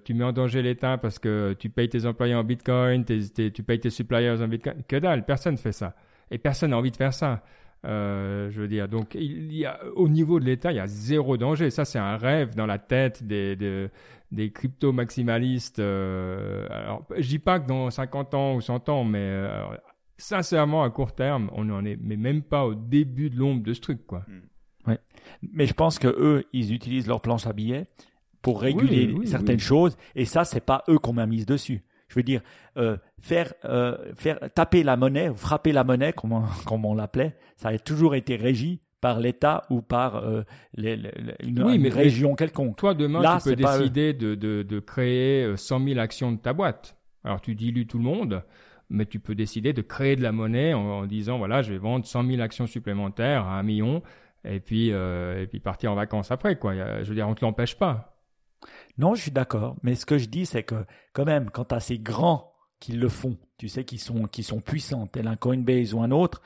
tu mets en danger l'État parce que tu payes tes employés en bitcoin, tu payes tes suppliers en bitcoin. Que dalle, personne ne fait ça. Et personne n'a envie de faire ça. Euh, je veux dire, donc il y a, au niveau de l'État, il y a zéro danger. Ça, c'est un rêve dans la tête des, des, des crypto-maximalistes. Euh, alors, je dis pas que dans 50 ans ou 100 ans, mais euh, sincèrement, à court terme, on n'en est mais même pas au début de l'ombre de ce truc, quoi. Hmm. Ouais. Mais je pense que eux, ils utilisent leur planche à billets pour réguler certaines choses, et ça, c'est pas eux qu'on m'a mise dessus. Je veux dire, euh, faire, euh, faire taper la monnaie, frapper la monnaie, comme on, comme on l'appelait, ça a toujours été régi par l'État ou par euh, les, une, oui, mais région quelconque. Toi, demain, tu peux décider de, de, de, créer 100 000 actions de ta boîte. Alors, tu dilues tout le monde, mais tu peux décider de créer de la monnaie en, disant, voilà, je vais vendre 100 000 actions supplémentaires à un million et puis, et puis partir en vacances après. Quoi. Je veux dire, on ne te l'empêche pas. Non, je suis d'accord. Mais ce que je dis, c'est que quand même, quand tu as ces grands qui le font, tu sais, qui sont, qui sont puissants, tel un Coinbase ou un autre,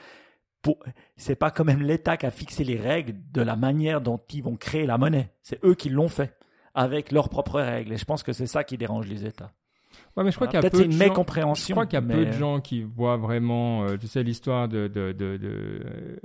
c'est pas quand même l'État qui a fixé les règles de la manière dont ils vont créer la monnaie. C'est eux qui l'ont fait avec leurs propres règles. Et je pense que c'est ça qui dérange les États. Ouais, mais je crois qu'il y a peu une mécompréhension. Je crois qu'il y a peu de gens qui voient vraiment, euh, tu sais, l'histoire de, de, de, de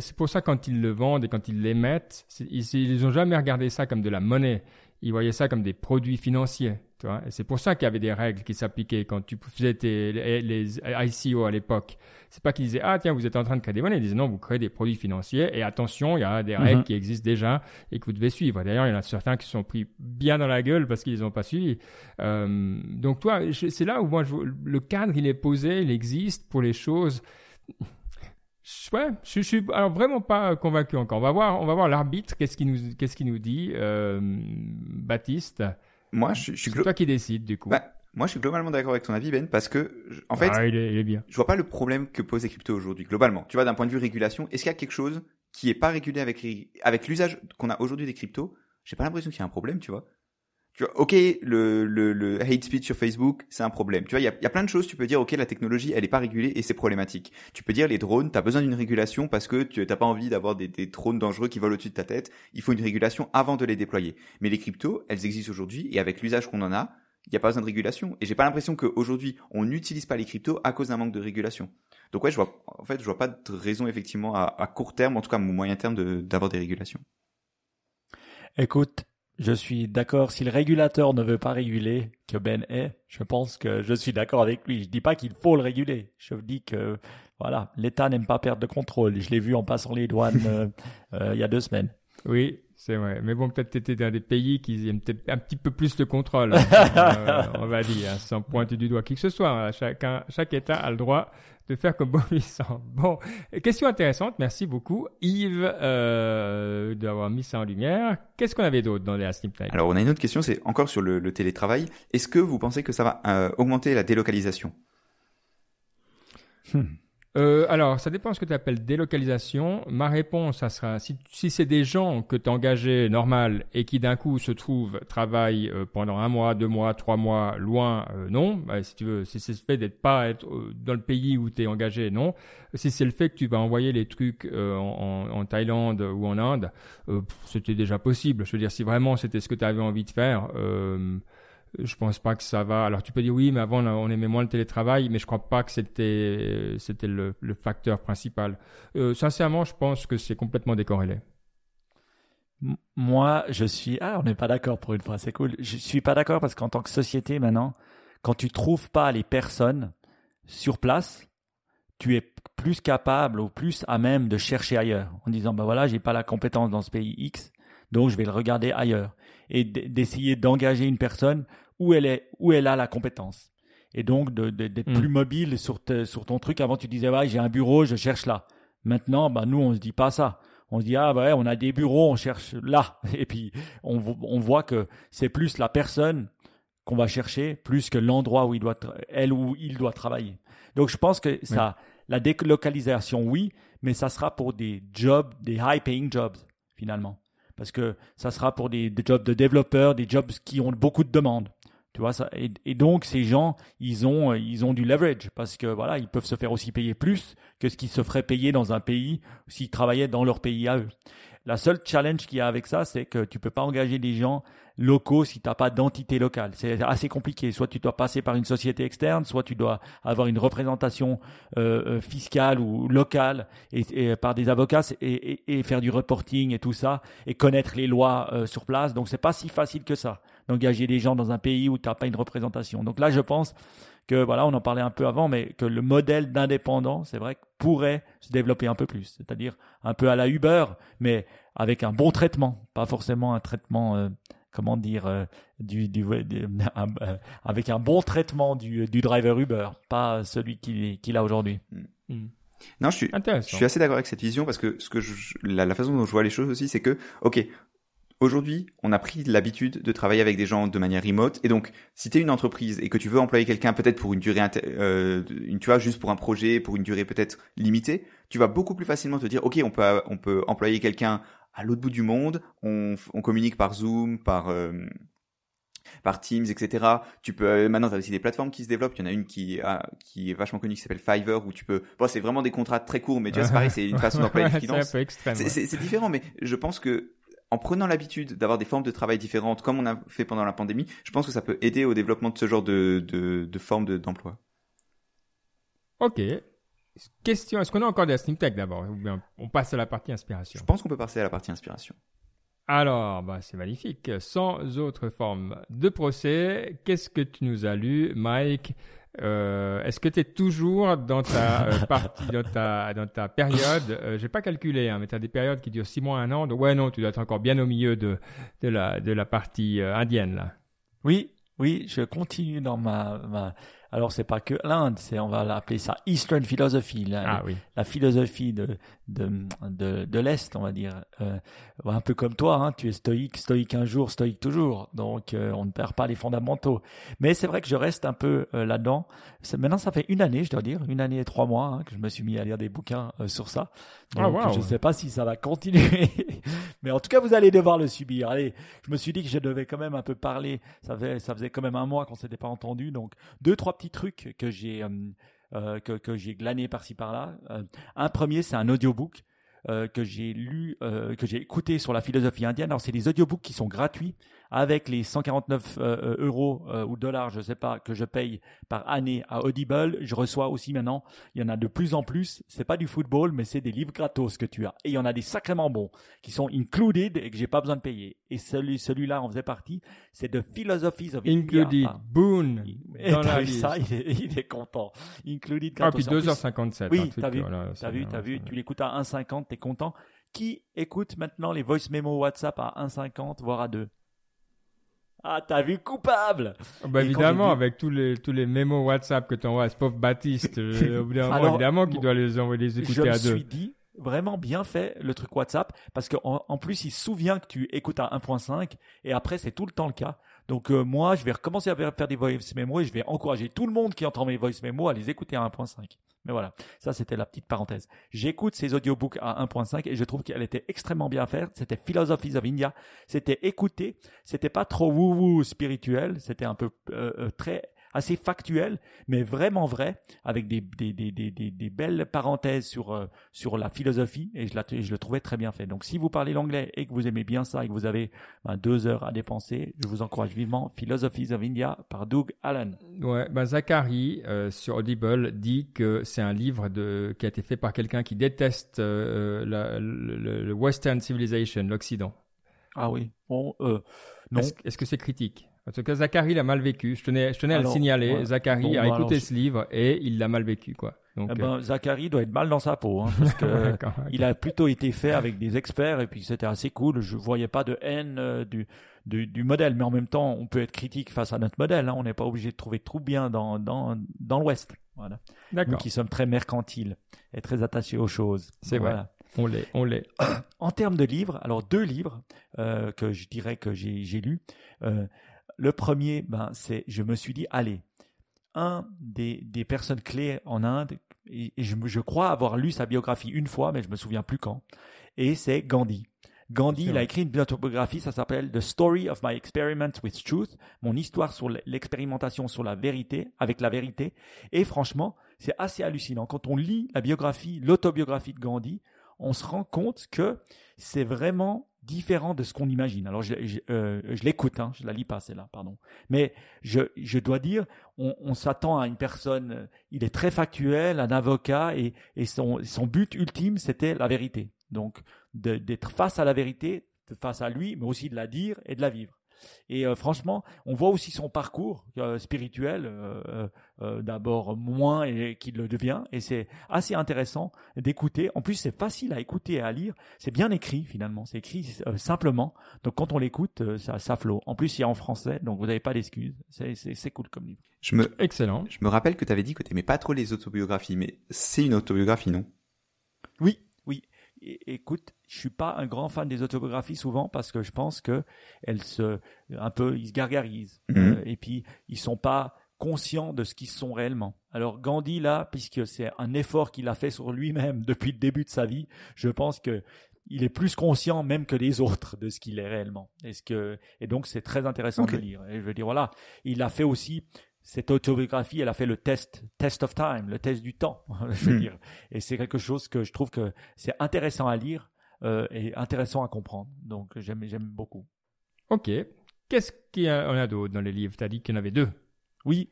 c'est pour ça quand ils le vendent et quand ils l'émettent, ils n'ont jamais regardé ça comme de la monnaie. Ils voyaient ça comme des produits financiers. Tu vois et c'est pour ça qu'il y avait des règles qui s'appliquaient quand tu faisais tes, les, ICO à l'époque. C'est pas qu'ils disaient ah tiens vous êtes en train de créer des monnaies. Ils disaient non vous créez des produits financiers et attention il y a des règles mhm. qui existent déjà et que vous devez suivre. D'ailleurs il y en a certains qui sont pris bien dans la gueule parce qu'ils n'ont pas suivi. Euh, donc toi c'est là où moi le cadre il est posé, il existe pour les choses Ouais, je, je, suis alors vraiment pas convaincu encore. On va voir, on va voir l'arbitre. Qu'est-ce qu'il nous, qu'est-ce qu'il nous dit, euh, Baptiste Moi, je, je suis. C'est toi qui décide du coup. Bah, moi, je suis globalement d'accord avec ton avis, Ben, parce que en fait, ah, il, est, il est bien. Je vois pas le problème que posent les cryptos aujourd'hui, globalement. Tu vois, d'un point de vue régulation, est-ce qu'il y a quelque chose qui est pas régulé avec avec l'usage qu'on a aujourd'hui des cryptos? J'ai pas l'impression qu'il y a un problème, tu vois tu vois, ok, le, le, le hate speech sur Facebook, c'est un problème. Tu vois, il y a, y a, plein de choses. Tu peux dire, ok, la technologie, elle est pas régulée et c'est problématique. Tu peux dire, les drones, t'as besoin d'une régulation parce que tu t'as pas envie d'avoir des, des, drones dangereux qui volent au-dessus de ta tête. Il faut une régulation avant de les déployer. Mais les cryptos, elles existent aujourd'hui et avec l'usage qu'on en a, il n'y a pas besoin de régulation. Et j'ai pas l'impression qu'aujourd'hui, on n'utilise pas les cryptos à cause d'un manque de régulation. Donc ouais, je vois, en fait, je vois pas de raison effectivement à, à court terme, en tout cas à moyen terme, d'avoir des régulations. Écoute, je suis d'accord. Si le régulateur ne veut pas réguler, que Ben est, je pense que je suis d'accord avec lui. Je dis pas qu'il faut le réguler. Je dis que voilà, l'État n'aime pas perdre de contrôle. Je l'ai vu en passant les douanes <laughs> euh, euh, il y a deux semaines. Oui, c'est vrai. Mais bon, peut-être tu étais dans des pays qui aiment peut-être un petit peu plus de contrôle. <laughs> euh, on va dire, hein, sans pointer du doigt qui que ce soit. Chacun, chaque État a le droit de faire comme bon lui semble. Bon, question intéressante, merci beaucoup Yves euh, d'avoir mis ça en lumière. Qu'est-ce qu'on avait d'autre dans les Sleep Alors on a une autre question, c'est encore sur le, le télétravail. Est-ce que vous pensez que ça va euh, augmenter la délocalisation? Hmm. Euh, alors, ça dépend de ce que tu appelles délocalisation. Ma réponse, ça sera si, si c'est des gens que tu engagés normal et qui d'un coup se trouvent travaillent euh, pendant un mois, deux mois, trois mois loin, euh, non. Bah, si tu veux, si c'est le fait d'être pas être dans le pays où tu es engagé, non. Si c'est le fait que tu vas envoyer les trucs en, en, Thaïlande ou en Inde, c'était déjà possible. Je veux dire, si vraiment c'était ce que tu avais envie de faire je pense pas que ça va. Alors tu peux dire oui, mais avant on aimait moins le télétravail, mais je crois pas que c'était c'était le, facteur principal. Euh, sincèrement, je pense que c'est complètement décorrélé. Moi, je suis ah, on n'est pas d'accord pour une fois, c'est cool. Je suis pas d'accord parce qu'en tant que société maintenant, quand tu trouves pas les personnes sur place, tu es plus capable ou plus à même de chercher ailleurs en disant bah voilà, j'ai pas la compétence dans ce pays X, donc je vais le regarder ailleurs et d'essayer d'engager une personne où elle est, où elle a la compétence. Et donc d'être mm. plus mobile sur, sur ton truc. Avant, tu disais, ouais, j'ai un bureau, je cherche là. Maintenant, bah, nous, on se dit pas ça. On se dit, ah ouais, on a des bureaux, on cherche là. <laughs> Et puis, on, on voit que c'est plus la personne qu'on va chercher, plus que l'endroit où il doit, elle ou il doit travailler. Donc, je pense que ça, la délocalisation, oui, mais ça sera pour des jobs, des high-paying jobs, finalement. Parce que ça sera pour des, des jobs de développeurs, des jobs qui ont beaucoup de demandes. Tu vois ça et, donc ces gens, ils ont ils ont du leverage parce que voilà, ils peuvent se faire aussi payer plus que ce qu'ils se feraient payer dans un pays s'ils travaillaient dans leur pays à eux. La seule challenge qu'il y a avec ça, c'est que tu peux pas engager des gens locaux si tu n'as pas d'entité locale. C'est assez compliqué. Soit tu dois passer par une société externe, soit tu dois avoir une représentation euh, euh fiscale ou locale et, par des avocats et, faire du reporting et tout ça et connaître les lois euh, sur place. Donc c'est pas si facile que ça d'engager des gens dans un pays où tu n'as pas une représentation. Donc là, je pense que voilà, on en parlait un peu avant, mais que le modèle d'indépendant, c'est vrai, pourrait se développer un peu plus, c'est-à-dire un peu à la Uber, mais avec un bon traitement, pas forcément un traitement, euh, comment dire, euh, du, du, <laughs> euh, avec un bon traitement du, du driver Uber, pas celui qu'il a aujourd'hui. Mm. Mm. Non, je suis, je suis assez d'accord avec cette vision parce que ce que je, la, la, façon dont je vois les choses aussi, c'est que, ok, Aujourd'hui, on a pris l'habitude de travailler avec des gens de manière remote, et donc si tu es une entreprise et que tu veux employer quelqu'un peut-être pour une durée, euh, une, tu vois, juste pour un projet, pour une durée peut-être limitée, tu vas beaucoup plus facilement te dire, ok, on peut, on peut employer quelqu'un à l'autre bout du monde, on, on communique par Zoom, par euh, par Teams, etc. Tu peux euh, maintenant as aussi des plateformes qui se développent. Il y en a une qui a, qui est vachement connue qui s'appelle Fiverr où tu peux. Bon, c'est vraiment des contrats très courts, mais tu vois, c'est pareil, c'est une façon d'employer. C'est différent, mais je pense que en prenant l'habitude d'avoir des formes de travail différentes, comme on a fait pendant la pandémie, je pense que ça peut aider au développement de ce genre de, de, de forme d'emploi. ok. Question, est-ce qu'on a encore des Steam Tech d'abord Ou bien on passe à la partie inspiration? Je pense qu'on peut passer à la partie inspiration. Alors, bah, c'est magnifique. Sans autre forme de procès, qu'est-ce que tu nous as lu, Mike? Euh, est-ce que tu es toujours dans ta euh, <laughs> partie, dans ta, dans ta période euh, J'ai pas calculé, hein, mais tu as des périodes qui durent six mois, un an. Donc ouais, non, tu dois être encore bien au milieu de, de la, de la partie euh, indienne là. Oui, oui, je continue dans ma, ma alors c'est pas que l'Inde, c'est on va l'appeler ça Eastern philosophy, la, ah, oui. la philosophie de de de, de l'est, on va dire. Euh, un peu comme toi, hein, tu es stoïque, stoïque un jour, stoïque toujours. Donc euh, on ne perd pas les fondamentaux. Mais c'est vrai que je reste un peu euh, là-dedans. Maintenant ça fait une année, je dois dire, une année et trois mois hein, que je me suis mis à lire des bouquins euh, sur ça. Ah, Donc je ne sais pas si ça va continuer, <laughs> mais en tout cas vous allez devoir le subir. Allez, je me suis dit que je devais quand même un peu parler. Ça fait ça faisait quand même un mois qu'on s'était pas entendu, donc deux trois petits trucs que j'ai euh, euh, que, j'ai glané par-ci par-là. Euh, un premier, c'est un audiobook que j'ai lu, que j'ai écouté sur la philosophie indienne. Alors c'est des audiobooks qui sont gratuits avec les 149 euh, euh, euros euh, ou dollars, je sais pas, que je paye par année à Audible, je reçois aussi maintenant, il y en a de plus en plus, c'est pas du football, mais c'est des livres gratos que tu as. Et il y en a des sacrément bons, qui sont included et que j'ai pas besoin de payer. Et celui, celui-là en faisait partie, c'est The Philosophies of Included, India. boon. dans la ça, il est, il est, content. Included Ah, puis 2h57. Oui, t'as vu, t'as vu, t'as vu, tu l'écoutes à 1,50, t'es content. Qui écoute maintenant les voice memo WhatsApp à 1,50, voire à 2 ah, t'as vu coupable Bah évidemment, avec tous les tous les mémos WhatsApp que t'envoies à ce pauvre Baptiste, euh, <laughs> évidemment qu'il doit les envoyer les écouter à deux. Je me suis dit vraiment bien fait le truc WhatsApp parce qu'en en, plus il se souvient que tu écoutes à 1.5 et après c'est tout le temps le cas. Donc euh, moi je vais recommencer à faire des voice memo et je vais encourager tout le monde qui entend mes voice memo à les écouter à 1.5. Mais voilà, ça c'était la petite parenthèse. J'écoute ces audiobooks à 1.5 et je trouve qu'elle était extrêmement bien faite. C'était Philosophies of India. C'était écouté. C'était pas trop woo-woo spirituel. C'était un peu euh, euh, très assez factuel, mais vraiment vrai, avec des, des, des, des, des belles parenthèses sur, euh, sur la philosophie, et je, la, je le trouvais très bien fait. Donc si vous parlez l'anglais et que vous aimez bien ça et que vous avez ben, deux heures à dépenser, je vous encourage vivement Philosophies of India par Doug Allen. Ouais, ben Zachary euh, sur Audible dit que c'est un livre de, qui a été fait par quelqu'un qui déteste euh, la, le, le, Western Civilization, l'Occident. Ah oui, bon, euh, non. Est-ce que c'est critique? En tout cas, Zachary l'a mal vécu. Je tenais, je tenais à le signaler. Zachary a bah écouté ce livre et il l'a mal vécu, quoi. Donc, eh ben, euh... Zachary doit être mal dans sa peau, hein, parce <laughs> que il a plutôt été fait avec des experts et puis c'était assez cool. Je voyais pas de haine euh, du, du, du, modèle, mais en même temps, on peut être critique face à notre modèle. Hein. On n'est pas obligé de trouver tout bien dans dans dans l'Ouest. Voilà. D'accord. Nous qui sommes très mercantiles et très attachés aux choses. C'est vrai. On l'est, on l'est. <coughs> En termes de livres, alors deux livres euh, que je dirais que j'ai, j'ai lus. Euh, le premier, ben, c'est, je me suis dit, allez, un des, des personnes clés en Inde, et, je, je, crois avoir lu sa biographie une fois, mais je me souviens plus quand, et c'est Gandhi. Gandhi, il a écrit une autobiographie, ça s'appelle The Story of My Experiment with Truth, mon histoire sur l'expérimentation sur la vérité, avec la vérité. Et franchement, c'est assez hallucinant. Quand on lit la biographie, l'autobiographie de Gandhi, on se rend compte que c'est vraiment différent de ce qu'on imagine. Alors je, je, euh, je l'écoute, hein, je la lis pas celle-là, pardon. Mais je, dois dire, on, s'attend à une personne, il est très factuel, un avocat, et, son but ultime, c'était la vérité. Donc d'être face à la vérité, face à lui, mais aussi de la dire et de la vivre. Et euh, franchement, on voit aussi son parcours euh, spirituel, euh, d'abord moins et qu'il le devient, et c'est assez intéressant d'écouter. En plus, c'est facile à écouter et à lire. C'est bien écrit finalement, c'est écrit simplement. Donc quand on l'écoute, ça, ça flot. En plus, il y a en français, donc vous n'avez pas d'excuses. C'est cool comme livre. Je me, Excellent. Je me rappelle que tu avais dit que tu n'aimais pas trop les autobiographies, mais c'est une autobiographie, non? Oui, oui. Écoute, je suis pas un grand fan des autobiographies souvent parce que je pense que elles se un peu ils se gargarisent mhm. euh, et puis ils sont pas conscients de ce qu'ils sont réellement. Alors Gandhi là, puisque c'est un effort qu'il a fait sur lui-même <laughs> depuis le début de sa vie, je pense que il est plus conscient même que les autres de ce qu'il est réellement. Est-ce que et donc c'est très intéressant de lire. Et je veux dire voilà, il a fait aussi cette autobiographie, elle a fait le test, test of time, le test du temps, <laughs> je veux mhm. dire. Et c'est quelque chose que je trouve que c'est intéressant à lire euh, et intéressant à comprendre. Donc j'aime j'aime beaucoup. Ok. Qu'est-ce qu'il y en a d'autre dans les livres? Tu as dit qu'il y en avait deux. Oui.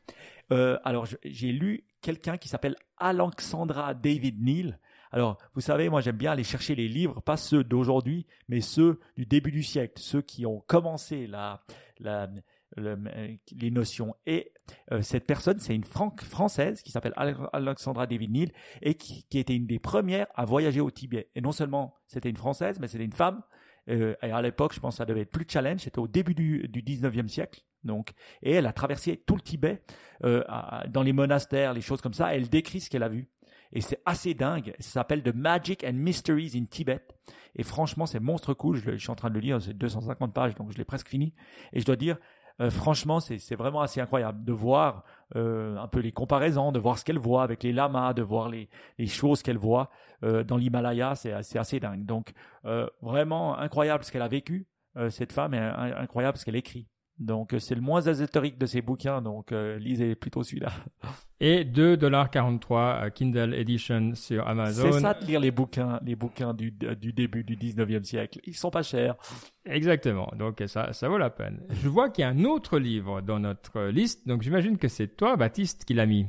Euh, alors j'ai lu quelqu'un qui s'appelle Alexandra David Neal. Alors, vous savez, moi j'aime bien aller chercher les livres, pas ceux d'aujourd'hui, mais ceux du début du siècle, ceux qui ont commencé la, la, le, les notions. Et euh, cette personne, c'est une française qui s'appelle Alexandra David et qui, était une des premières à voyager au Tibet. Et non seulement c'était une française, mais c'était une femme. Euh, et à l'époque, je pense que ça devait être plus challenge. C'était au début du, du 19e siècle. Donc, et elle a traversé tout le Tibet, euh, dans les monastères, les choses comme ça. Elle décrit ce qu'elle a vu. Et c'est assez dingue. Ça s'appelle The Magic and Mysteries in Tibet. Et franchement, c'est monstre cool. Je, suis en train de le lire. C'est 250 pages, donc je l'ai presque fini. Et je dois dire, euh, franchement, c'est vraiment assez incroyable de voir euh, un peu les comparaisons, de voir ce qu'elle voit avec les lamas, de voir les, les choses qu'elle voit euh, dans l'Himalaya, c'est assez, assez dingue. Donc, vraiment incroyable ce qu'elle a vécu, cette femme, et incroyable ce qu'elle écrit. Donc euh, c'est le moins ésotérique de ces bouquins, donc euh, lisez plutôt celui-là. <laughs> Et 2,43$ Kindle Edition sur Amazon. C'est ça de lire les bouquins, les bouquins du, du début du 19e siècle. Ils sont pas chers. Exactement, donc ça, ça vaut la peine. Je vois qu'il y a un autre livre dans notre liste, donc j'imagine que c'est toi, Baptiste, qui l'a mis.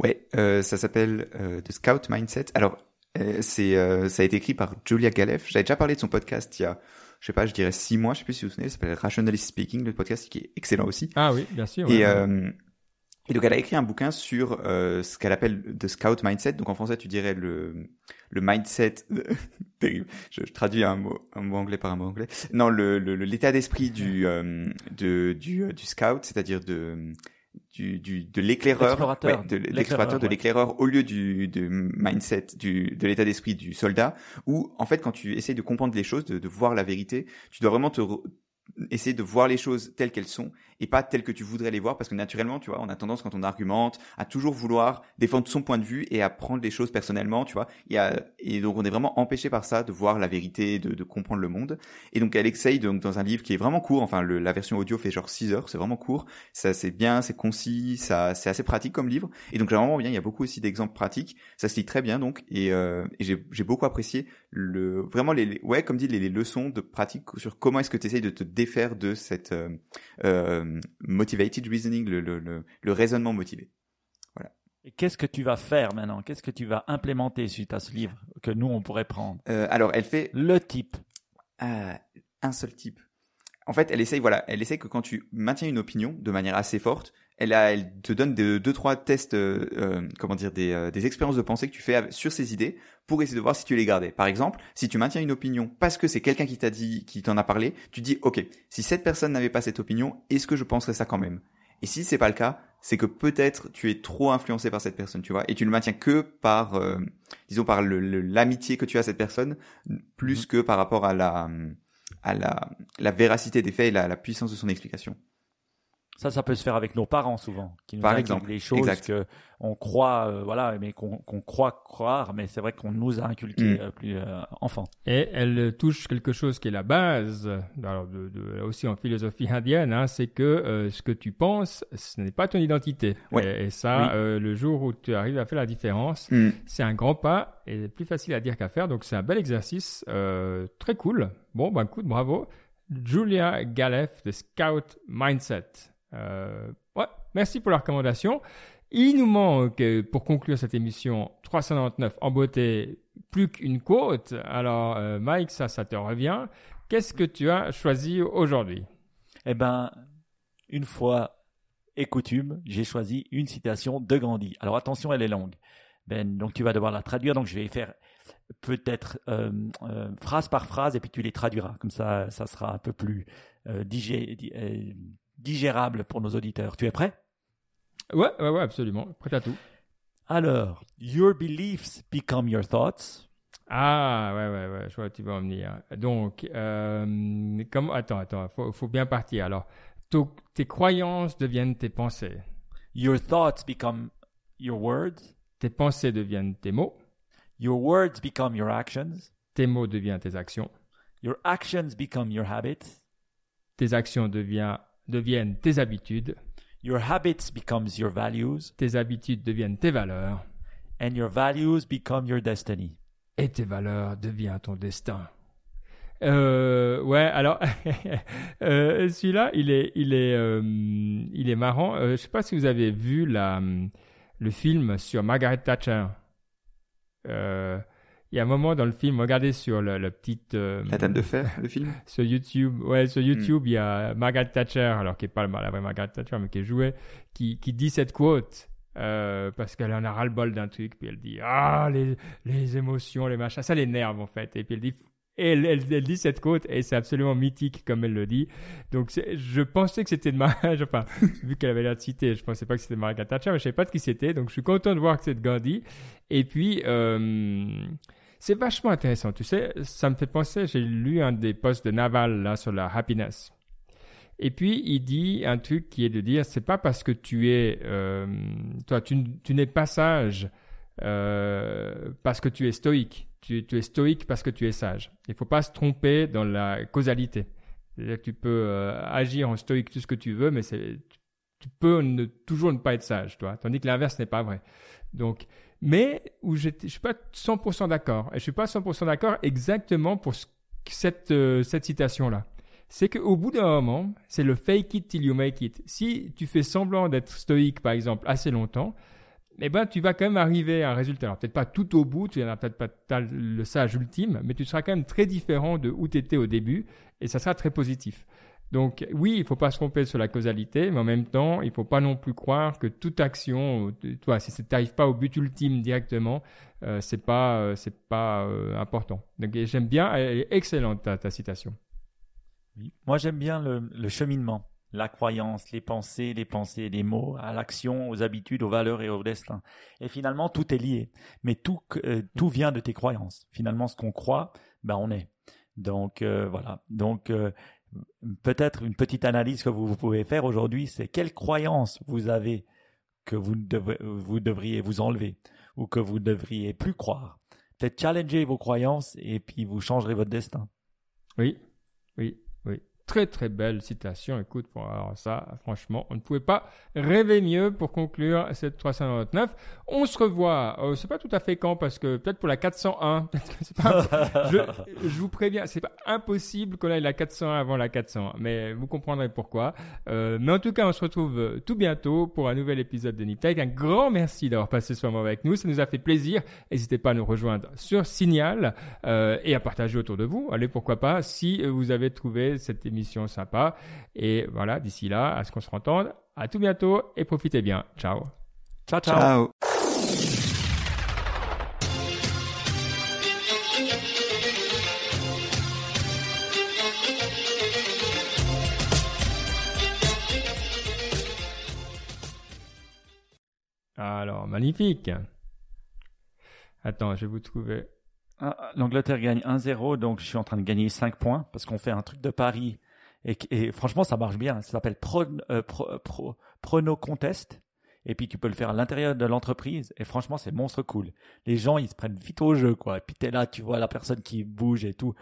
Ouais, euh, ça s'appelle The Scout Mindset. Alors, c'est ça a été écrit par Julia Galef. J'avais déjà parlé de son podcast il y a je sais pas, je dirais six mois, je sais plus si vous vous souvenez, ça s'appelle Rationalist Speaking, le podcast qui est excellent aussi. Ah oui, bien sûr. et, euh, et donc elle a écrit un bouquin sur euh, ce qu'elle appelle The Scout Mindset. Donc en français, tu dirais le le mindset. <laughs> terrible. Je, je, traduis un mot un mot anglais par un mot anglais. Non, le l'état d'esprit du euh, de du du scout, c'est-à-dire de du, du de l'éclaireur, ouais, de l'explorateur, de l'éclaireur au lieu du de mindset, du de l'état d'esprit du soldat. Où en fait, quand tu essayes de comprendre les choses, de, de voir la vérité, tu dois vraiment te essayer de voir les choses telles qu'elles sont et pas telles que tu voudrais les voir parce que naturellement, tu vois, on a tendance quand on argumente à toujours vouloir défendre son point de vue et à prendre les choses personnellement, tu vois. Y a, et donc on est vraiment empêché par ça de voir la vérité, de, de comprendre le monde. Et donc elle essaye donc dans un livre qui est vraiment court, enfin le, la version audio fait genre 6 heures, c'est vraiment court, ça c'est bien, c'est concis, ça c'est assez pratique comme livre. Et donc vraiment bien, il y a beaucoup aussi d'exemples pratiques, ça se lit très bien donc et, euh, et j'ai beaucoup apprécié le vraiment les, ouais comme dit les, les leçons de pratique sur comment est-ce que tu essayes de te défaire de cette euh, euh, motivated reasoning, le, le, le, le raisonnement motivé. Voilà. Et qu'est-ce que tu vas faire maintenant? Qu'est-ce que tu vas implémenter suite à ce livre que nous on pourrait prendre? Euh, alors, elle fait Le type. euh, un seul type. En fait, elle essaye, voilà, elle essaye que quand tu maintiens une opinion de manière assez forte, elle, a, elle te donne de, deux trois tests, euh, euh, comment dire, des, euh, des expériences de pensée que tu fais sur ces idées pour essayer de voir si tu les gardais. Par exemple, si tu maintiens une opinion parce que c'est quelqu'un qui t'a dit, qui t'en a parlé, tu dis, ok, si cette personne n'avait pas cette opinion, est-ce que je penserais ça quand même? Et si c'est pas le cas, c'est que peut-être tu es trop influencé par cette personne, tu vois, et tu le maintiens que par, euh, disons, par l'amitié que tu as à cette personne, plus que par rapport à la, à la, la véracité des faits et la, la puissance de son explication. Ça, ça peut se faire avec nos parents souvent, qui nous Par inculquent exemple, des choses exact. que on croit, euh, voilà, mais qu'on croit croire, mais c'est vrai qu'on nous a inculqué Mm. euh, plus euh, enfant. Et elle touche quelque chose qui est la base, alors de, de- là aussi en philosophie indienne, hein, c'est que euh, ce que tu penses, ce n'est pas ton identité. Ouais. Et, et ça, Oui. euh, le jour où tu arrives à faire la différence, Hmm. c'est un grand pas et plus facile à dire qu'à faire. Donc c'est un bel exercice, euh, très cool. Bon, ben écoute, bravo. Julia Galef de Scout Mindset. Euh, ouais, merci pour la recommandation. Il nous manque, euh, pour conclure cette émission 399 en beauté, plus qu'une quote. Alors, euh, Mike, ça, ça te revient. Qu'est-ce que tu as choisi aujourd'hui? Eh ben, une fois et coutume, j'ai choisi une citation de Gandhi. Alors attention, elle est longue. Ben, donc tu vas devoir la traduire. Donc je vais faire peut-être phrase par phrase et puis tu les traduiras. Comme ça, ça sera un peu plus digé- di- digérable pour nos auditeurs. Tu es prêt? Ouais, ouais, ouais, absolument. Prêt à tout. Alors, your beliefs become your thoughts. Ah, ouais, ouais, ouais, je vois où tu vas en venir. Donc, euh, comme, attends, attends, faut, faut bien partir. Alors, tes croyances deviennent tes pensées. Your thoughts become your words. Tes pensées deviennent tes mots. Your words become your actions. Tes mots deviennent tes actions. Your actions become your habits. Tes actions devient- deviennent tes habitudes. Your habits becomes your values. Tes habitudes deviennent tes valeurs. And your values become your destiny. Et tes valeurs deviennent ton destin. Euh, ouais, alors <laughs> euh, celui-là, il est, il est, euh, il est marrant. Je sais pas si vous avez vu la, le film sur Margaret Thatcher. Il y a un moment dans le film, regardez sur le, le petit euh, La Dame de Fer, le film? <laughs> sur YouTube. Ouais, sur YouTube, il y a Margaret Thatcher, alors qui est pas la vraie Margaret Thatcher, mais qui est jouée, qui, qui dit cette quote. euh, parce qu'elle en a ras-le-bol d'un truc, puis elle dit Ah, les, les émotions, les machins, ça l'énerve en fait. Et puis elle dit et elle, elle, elle dit cette quote et c'est absolument mythique comme elle le dit. Donc je pensais que c'était de Margaret, <laughs> enfin, vu qu'elle avait l'air de citer, je pensais pas que c'était de Margaret Thatcher, mais je savais pas de qui c'était. Donc je suis content de voir que c'est de Gandhi. Et puis, euh, c'est vachement intéressant. Tu sais, ça me fait penser, j'ai lu un des posts de Naval là sur la happiness. Et puis, il dit un truc qui est de dire, c'est pas parce que tu es, euh, toi, tu, n'es pas sage euh, parce que tu es stoïque. Tu, es stoïque parce que tu es sage. Il faut pas se tromper dans la causalité. C'est-à-dire que tu peux euh, agir en stoïque tout ce que tu veux, mais c'est, tu peux toujours ne pas être sage, toi. Tandis que l'inverse n'est pas vrai. Donc, mais où je suis pas 100% d'accord. Et je suis pas 100% d'accord exactement pour ce- cette, euh, cette citation-là. C'est qu'au bout d'un moment, c'est le fake it till you make it. Si tu fais semblant d'être stoïque, par exemple, assez longtemps, eh ben, tu vas quand même arriver à un résultat. Alors, peut-être pas tout au bout, tu n'as peut-être pas le sage ultime, mais tu seras quand même très différent de où tu étais au début, et ça sera très positif. Donc, oui, il faut pas se tromper sur la causalité, mais en même temps, il faut pas non plus croire que toute action, euh, toi, si tu n'arrives pas au but ultime directement, euh, c'est pas, euh, c'est pas euh, important. Donc, j'aime bien, elle est excellente ta, ta citation. Moi, j'aime bien le, le cheminement, la croyance, les pensées, les pensées, les mots, à l'action, aux habitudes, aux valeurs et au destin. Et finalement, tout est lié. Mais tout, tout vient de tes croyances. Finalement, ce qu'on croit, ben, on est. Donc, voilà. Donc, peut-être une petite analyse que vous, vous pouvez faire aujourd'hui, c'est quelles croyances vous avez que vous, vous devriez vous enlever ou que vous devriez plus croire. Peut-être challenger vos croyances et puis vous changerez votre destin. Oui, oui, oui. Très très belle citation. Écoute, pour alors ça, franchement, on ne pouvait pas rêver mieux pour conclure cette 399. On se revoit. Euh, c'est pas tout à fait quand parce que peut-être pour la 401. peut-être <laughs> que c'est pas- je, vous préviens, c'est pas impossible qu'on aille la 401 avant la 400, mais vous comprendrez pourquoi. Euh, mais en tout cas, on se retrouve tout bientôt pour un nouvel épisode de Niptech. Un grand merci d'avoir passé ce moment avec nous. Ça nous a fait plaisir. N'hésitez pas à nous rejoindre sur Signal euh, et à partager autour de vous. Allez, pourquoi pas, si vous avez trouvé cette émission sympa. Et voilà, d'ici là, à ce qu'on se entende. À tout bientôt et profitez bien. Ciao. Ciao, ciao. Ciao. Alors, magnifique. Attends, je vais vous trouver. Ah, L'Angleterre gagne 1-0, donc je suis en train de gagner 5 points parce qu'on fait un truc de pari. Et, et franchement, ça marche bien. Ça s'appelle Pro, euh, Pro- Pro- Prono Contest. Et puis tu peux le faire à l'intérieur de l'entreprise. Et franchement, c'est monstre cool. Les gens, ils se prennent vite au jeu, quoi. Et puis t'es là, tu vois la personne qui bouge et tout.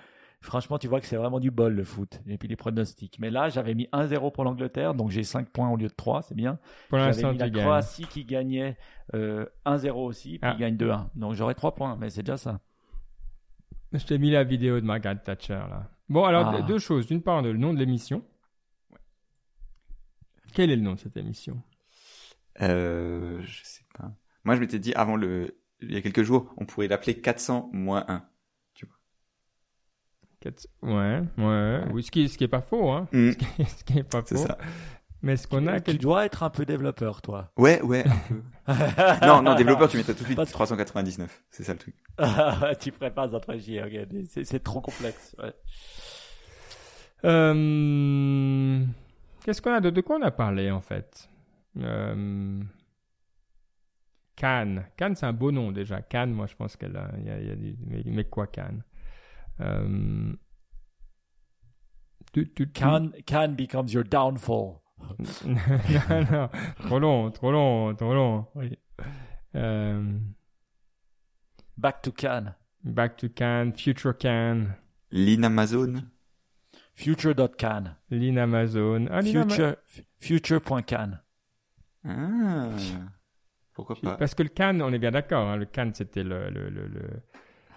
Franchement, tu vois que c'est vraiment du bol, le foot. Et puis les pronostics. Mais là, j'avais mis 1-0 pour l'Angleterre, donc j'ai 5 points au lieu de 3, c'est bien. Pour J'avais mis la. Croatie qui gagnait euh, 1-0 aussi, puis Ah. il gagne 2-1. Donc j'aurais 3 points, mais c'est déjà ça. Je t'ai mis la vidéo de Margaret Thatcher là. Bon, alors Ah. deux choses. D'une part, le nom de l'émission. Quel est le nom de cette émission? Euh, je sais pas. Moi, je m'étais dit avant le, il y a quelques jours, on pourrait l'appeler 400 moins 1. Quatre- Ouais, ouais. Oui, ce qui, ce qui est pas faux, hein. Mm. <laughs> Ce, qui, ce qui est pas C'est faux. ça. Mais ce qu'on a, tu quel- dois être un peu développeur, toi. Ouais, ouais, un peu. <laughs> non, non, développeur, tu mettrais tout de suite Pas de- 399. C'est ça le truc. <laughs> tu prépares un trajet, ok. C'est, trop complexe. ouais. Euh, Qu'est-ce qu'on a de, de quoi on a parlé en fait? Euh... Cannes. Cannes, c'est un beau nom déjà. Cannes, moi je pense qu'elle a, il y a, y a du- mais, mais quoi Cannes euh... tu- tu- tu- Can, can becomes your downfall. Non, non, trop long, trop long, trop long. Oui. Euh, Back to Can. Back to Cannes, Future Cannes, L'Inamazon. Future.can. Lean Amazon. Ah, Lean Ama- Future, future.can. Ah. Pourquoi pas? Parce que le Cannes, on est bien d'accord, hein, le Cannes c'était le, le, le, le,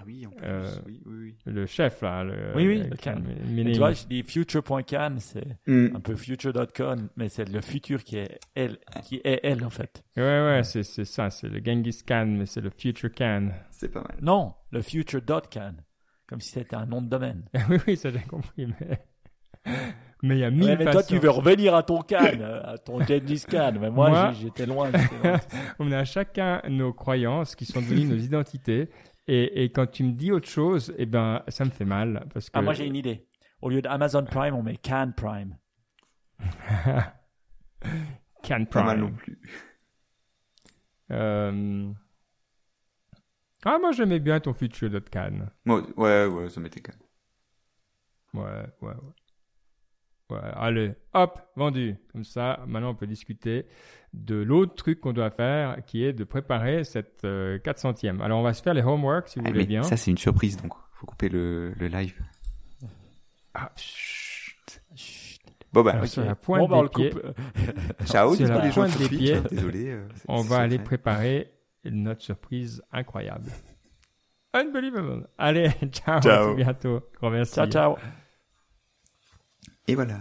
Ah oui, en plus. Euh, Oui, oui, oui. le chef là. Le, Oui, oui, le Mini- tu vois, je dis future.can, c'est Hmm. un peu future.com, mais c'est le futur qui est elle, qui est elle, en fait. Ouais, ouais, c'est, c'est ça, c'est le Genghis Khan, mais c'est le Future Khan. C'est pas mal. Non, le future.can. Comme si c'était un nom de domaine. <laughs> oui, oui, ça j'ai compris, mais. <laughs> mais il y a mille Ouais, mais toi, tu veux revenir à ton can, euh, à ton Gengis Khan. Mais moi, Moi- j'ai- j'étais loin. j'étais loin. <laughs> On a chacun nos croyances qui sont devenues nos identités. Et, et quand tu me dis autre chose, eh ben, ça me fait mal. Parce que... Ah, moi, j'ai une idée. Au lieu d'Amazon Prime, on met Can Prime. <laughs> Can Pas mal Prime. non plus. Euh, Ah, moi j'aimais bien ton Future Dot Can. Moi, ouais, ouais, ça m'était même. Ouais, ouais, ouais. Ouais, allez, hop, vendu. Comme ça, maintenant on peut discuter de l'autre truc qu'on doit faire, qui est de préparer cette euh, 400e. Alors on va se faire les homework si vous Ah, voulez mais bien. ça, c'est une surprise, donc faut couper le, le live. Ah, Chut. Bon, bah, alors, ok. sur la pointe Bon, bah, on des le pieds, <laughs> ciao, sur la les gens des pieds, désolé. euh, on va aller préparer notre surprise incroyable. Unbelievable. Allez, ciao, <laughs> Ciao. à bientôt. Grand merci. Ciao, ciao. Et voilà.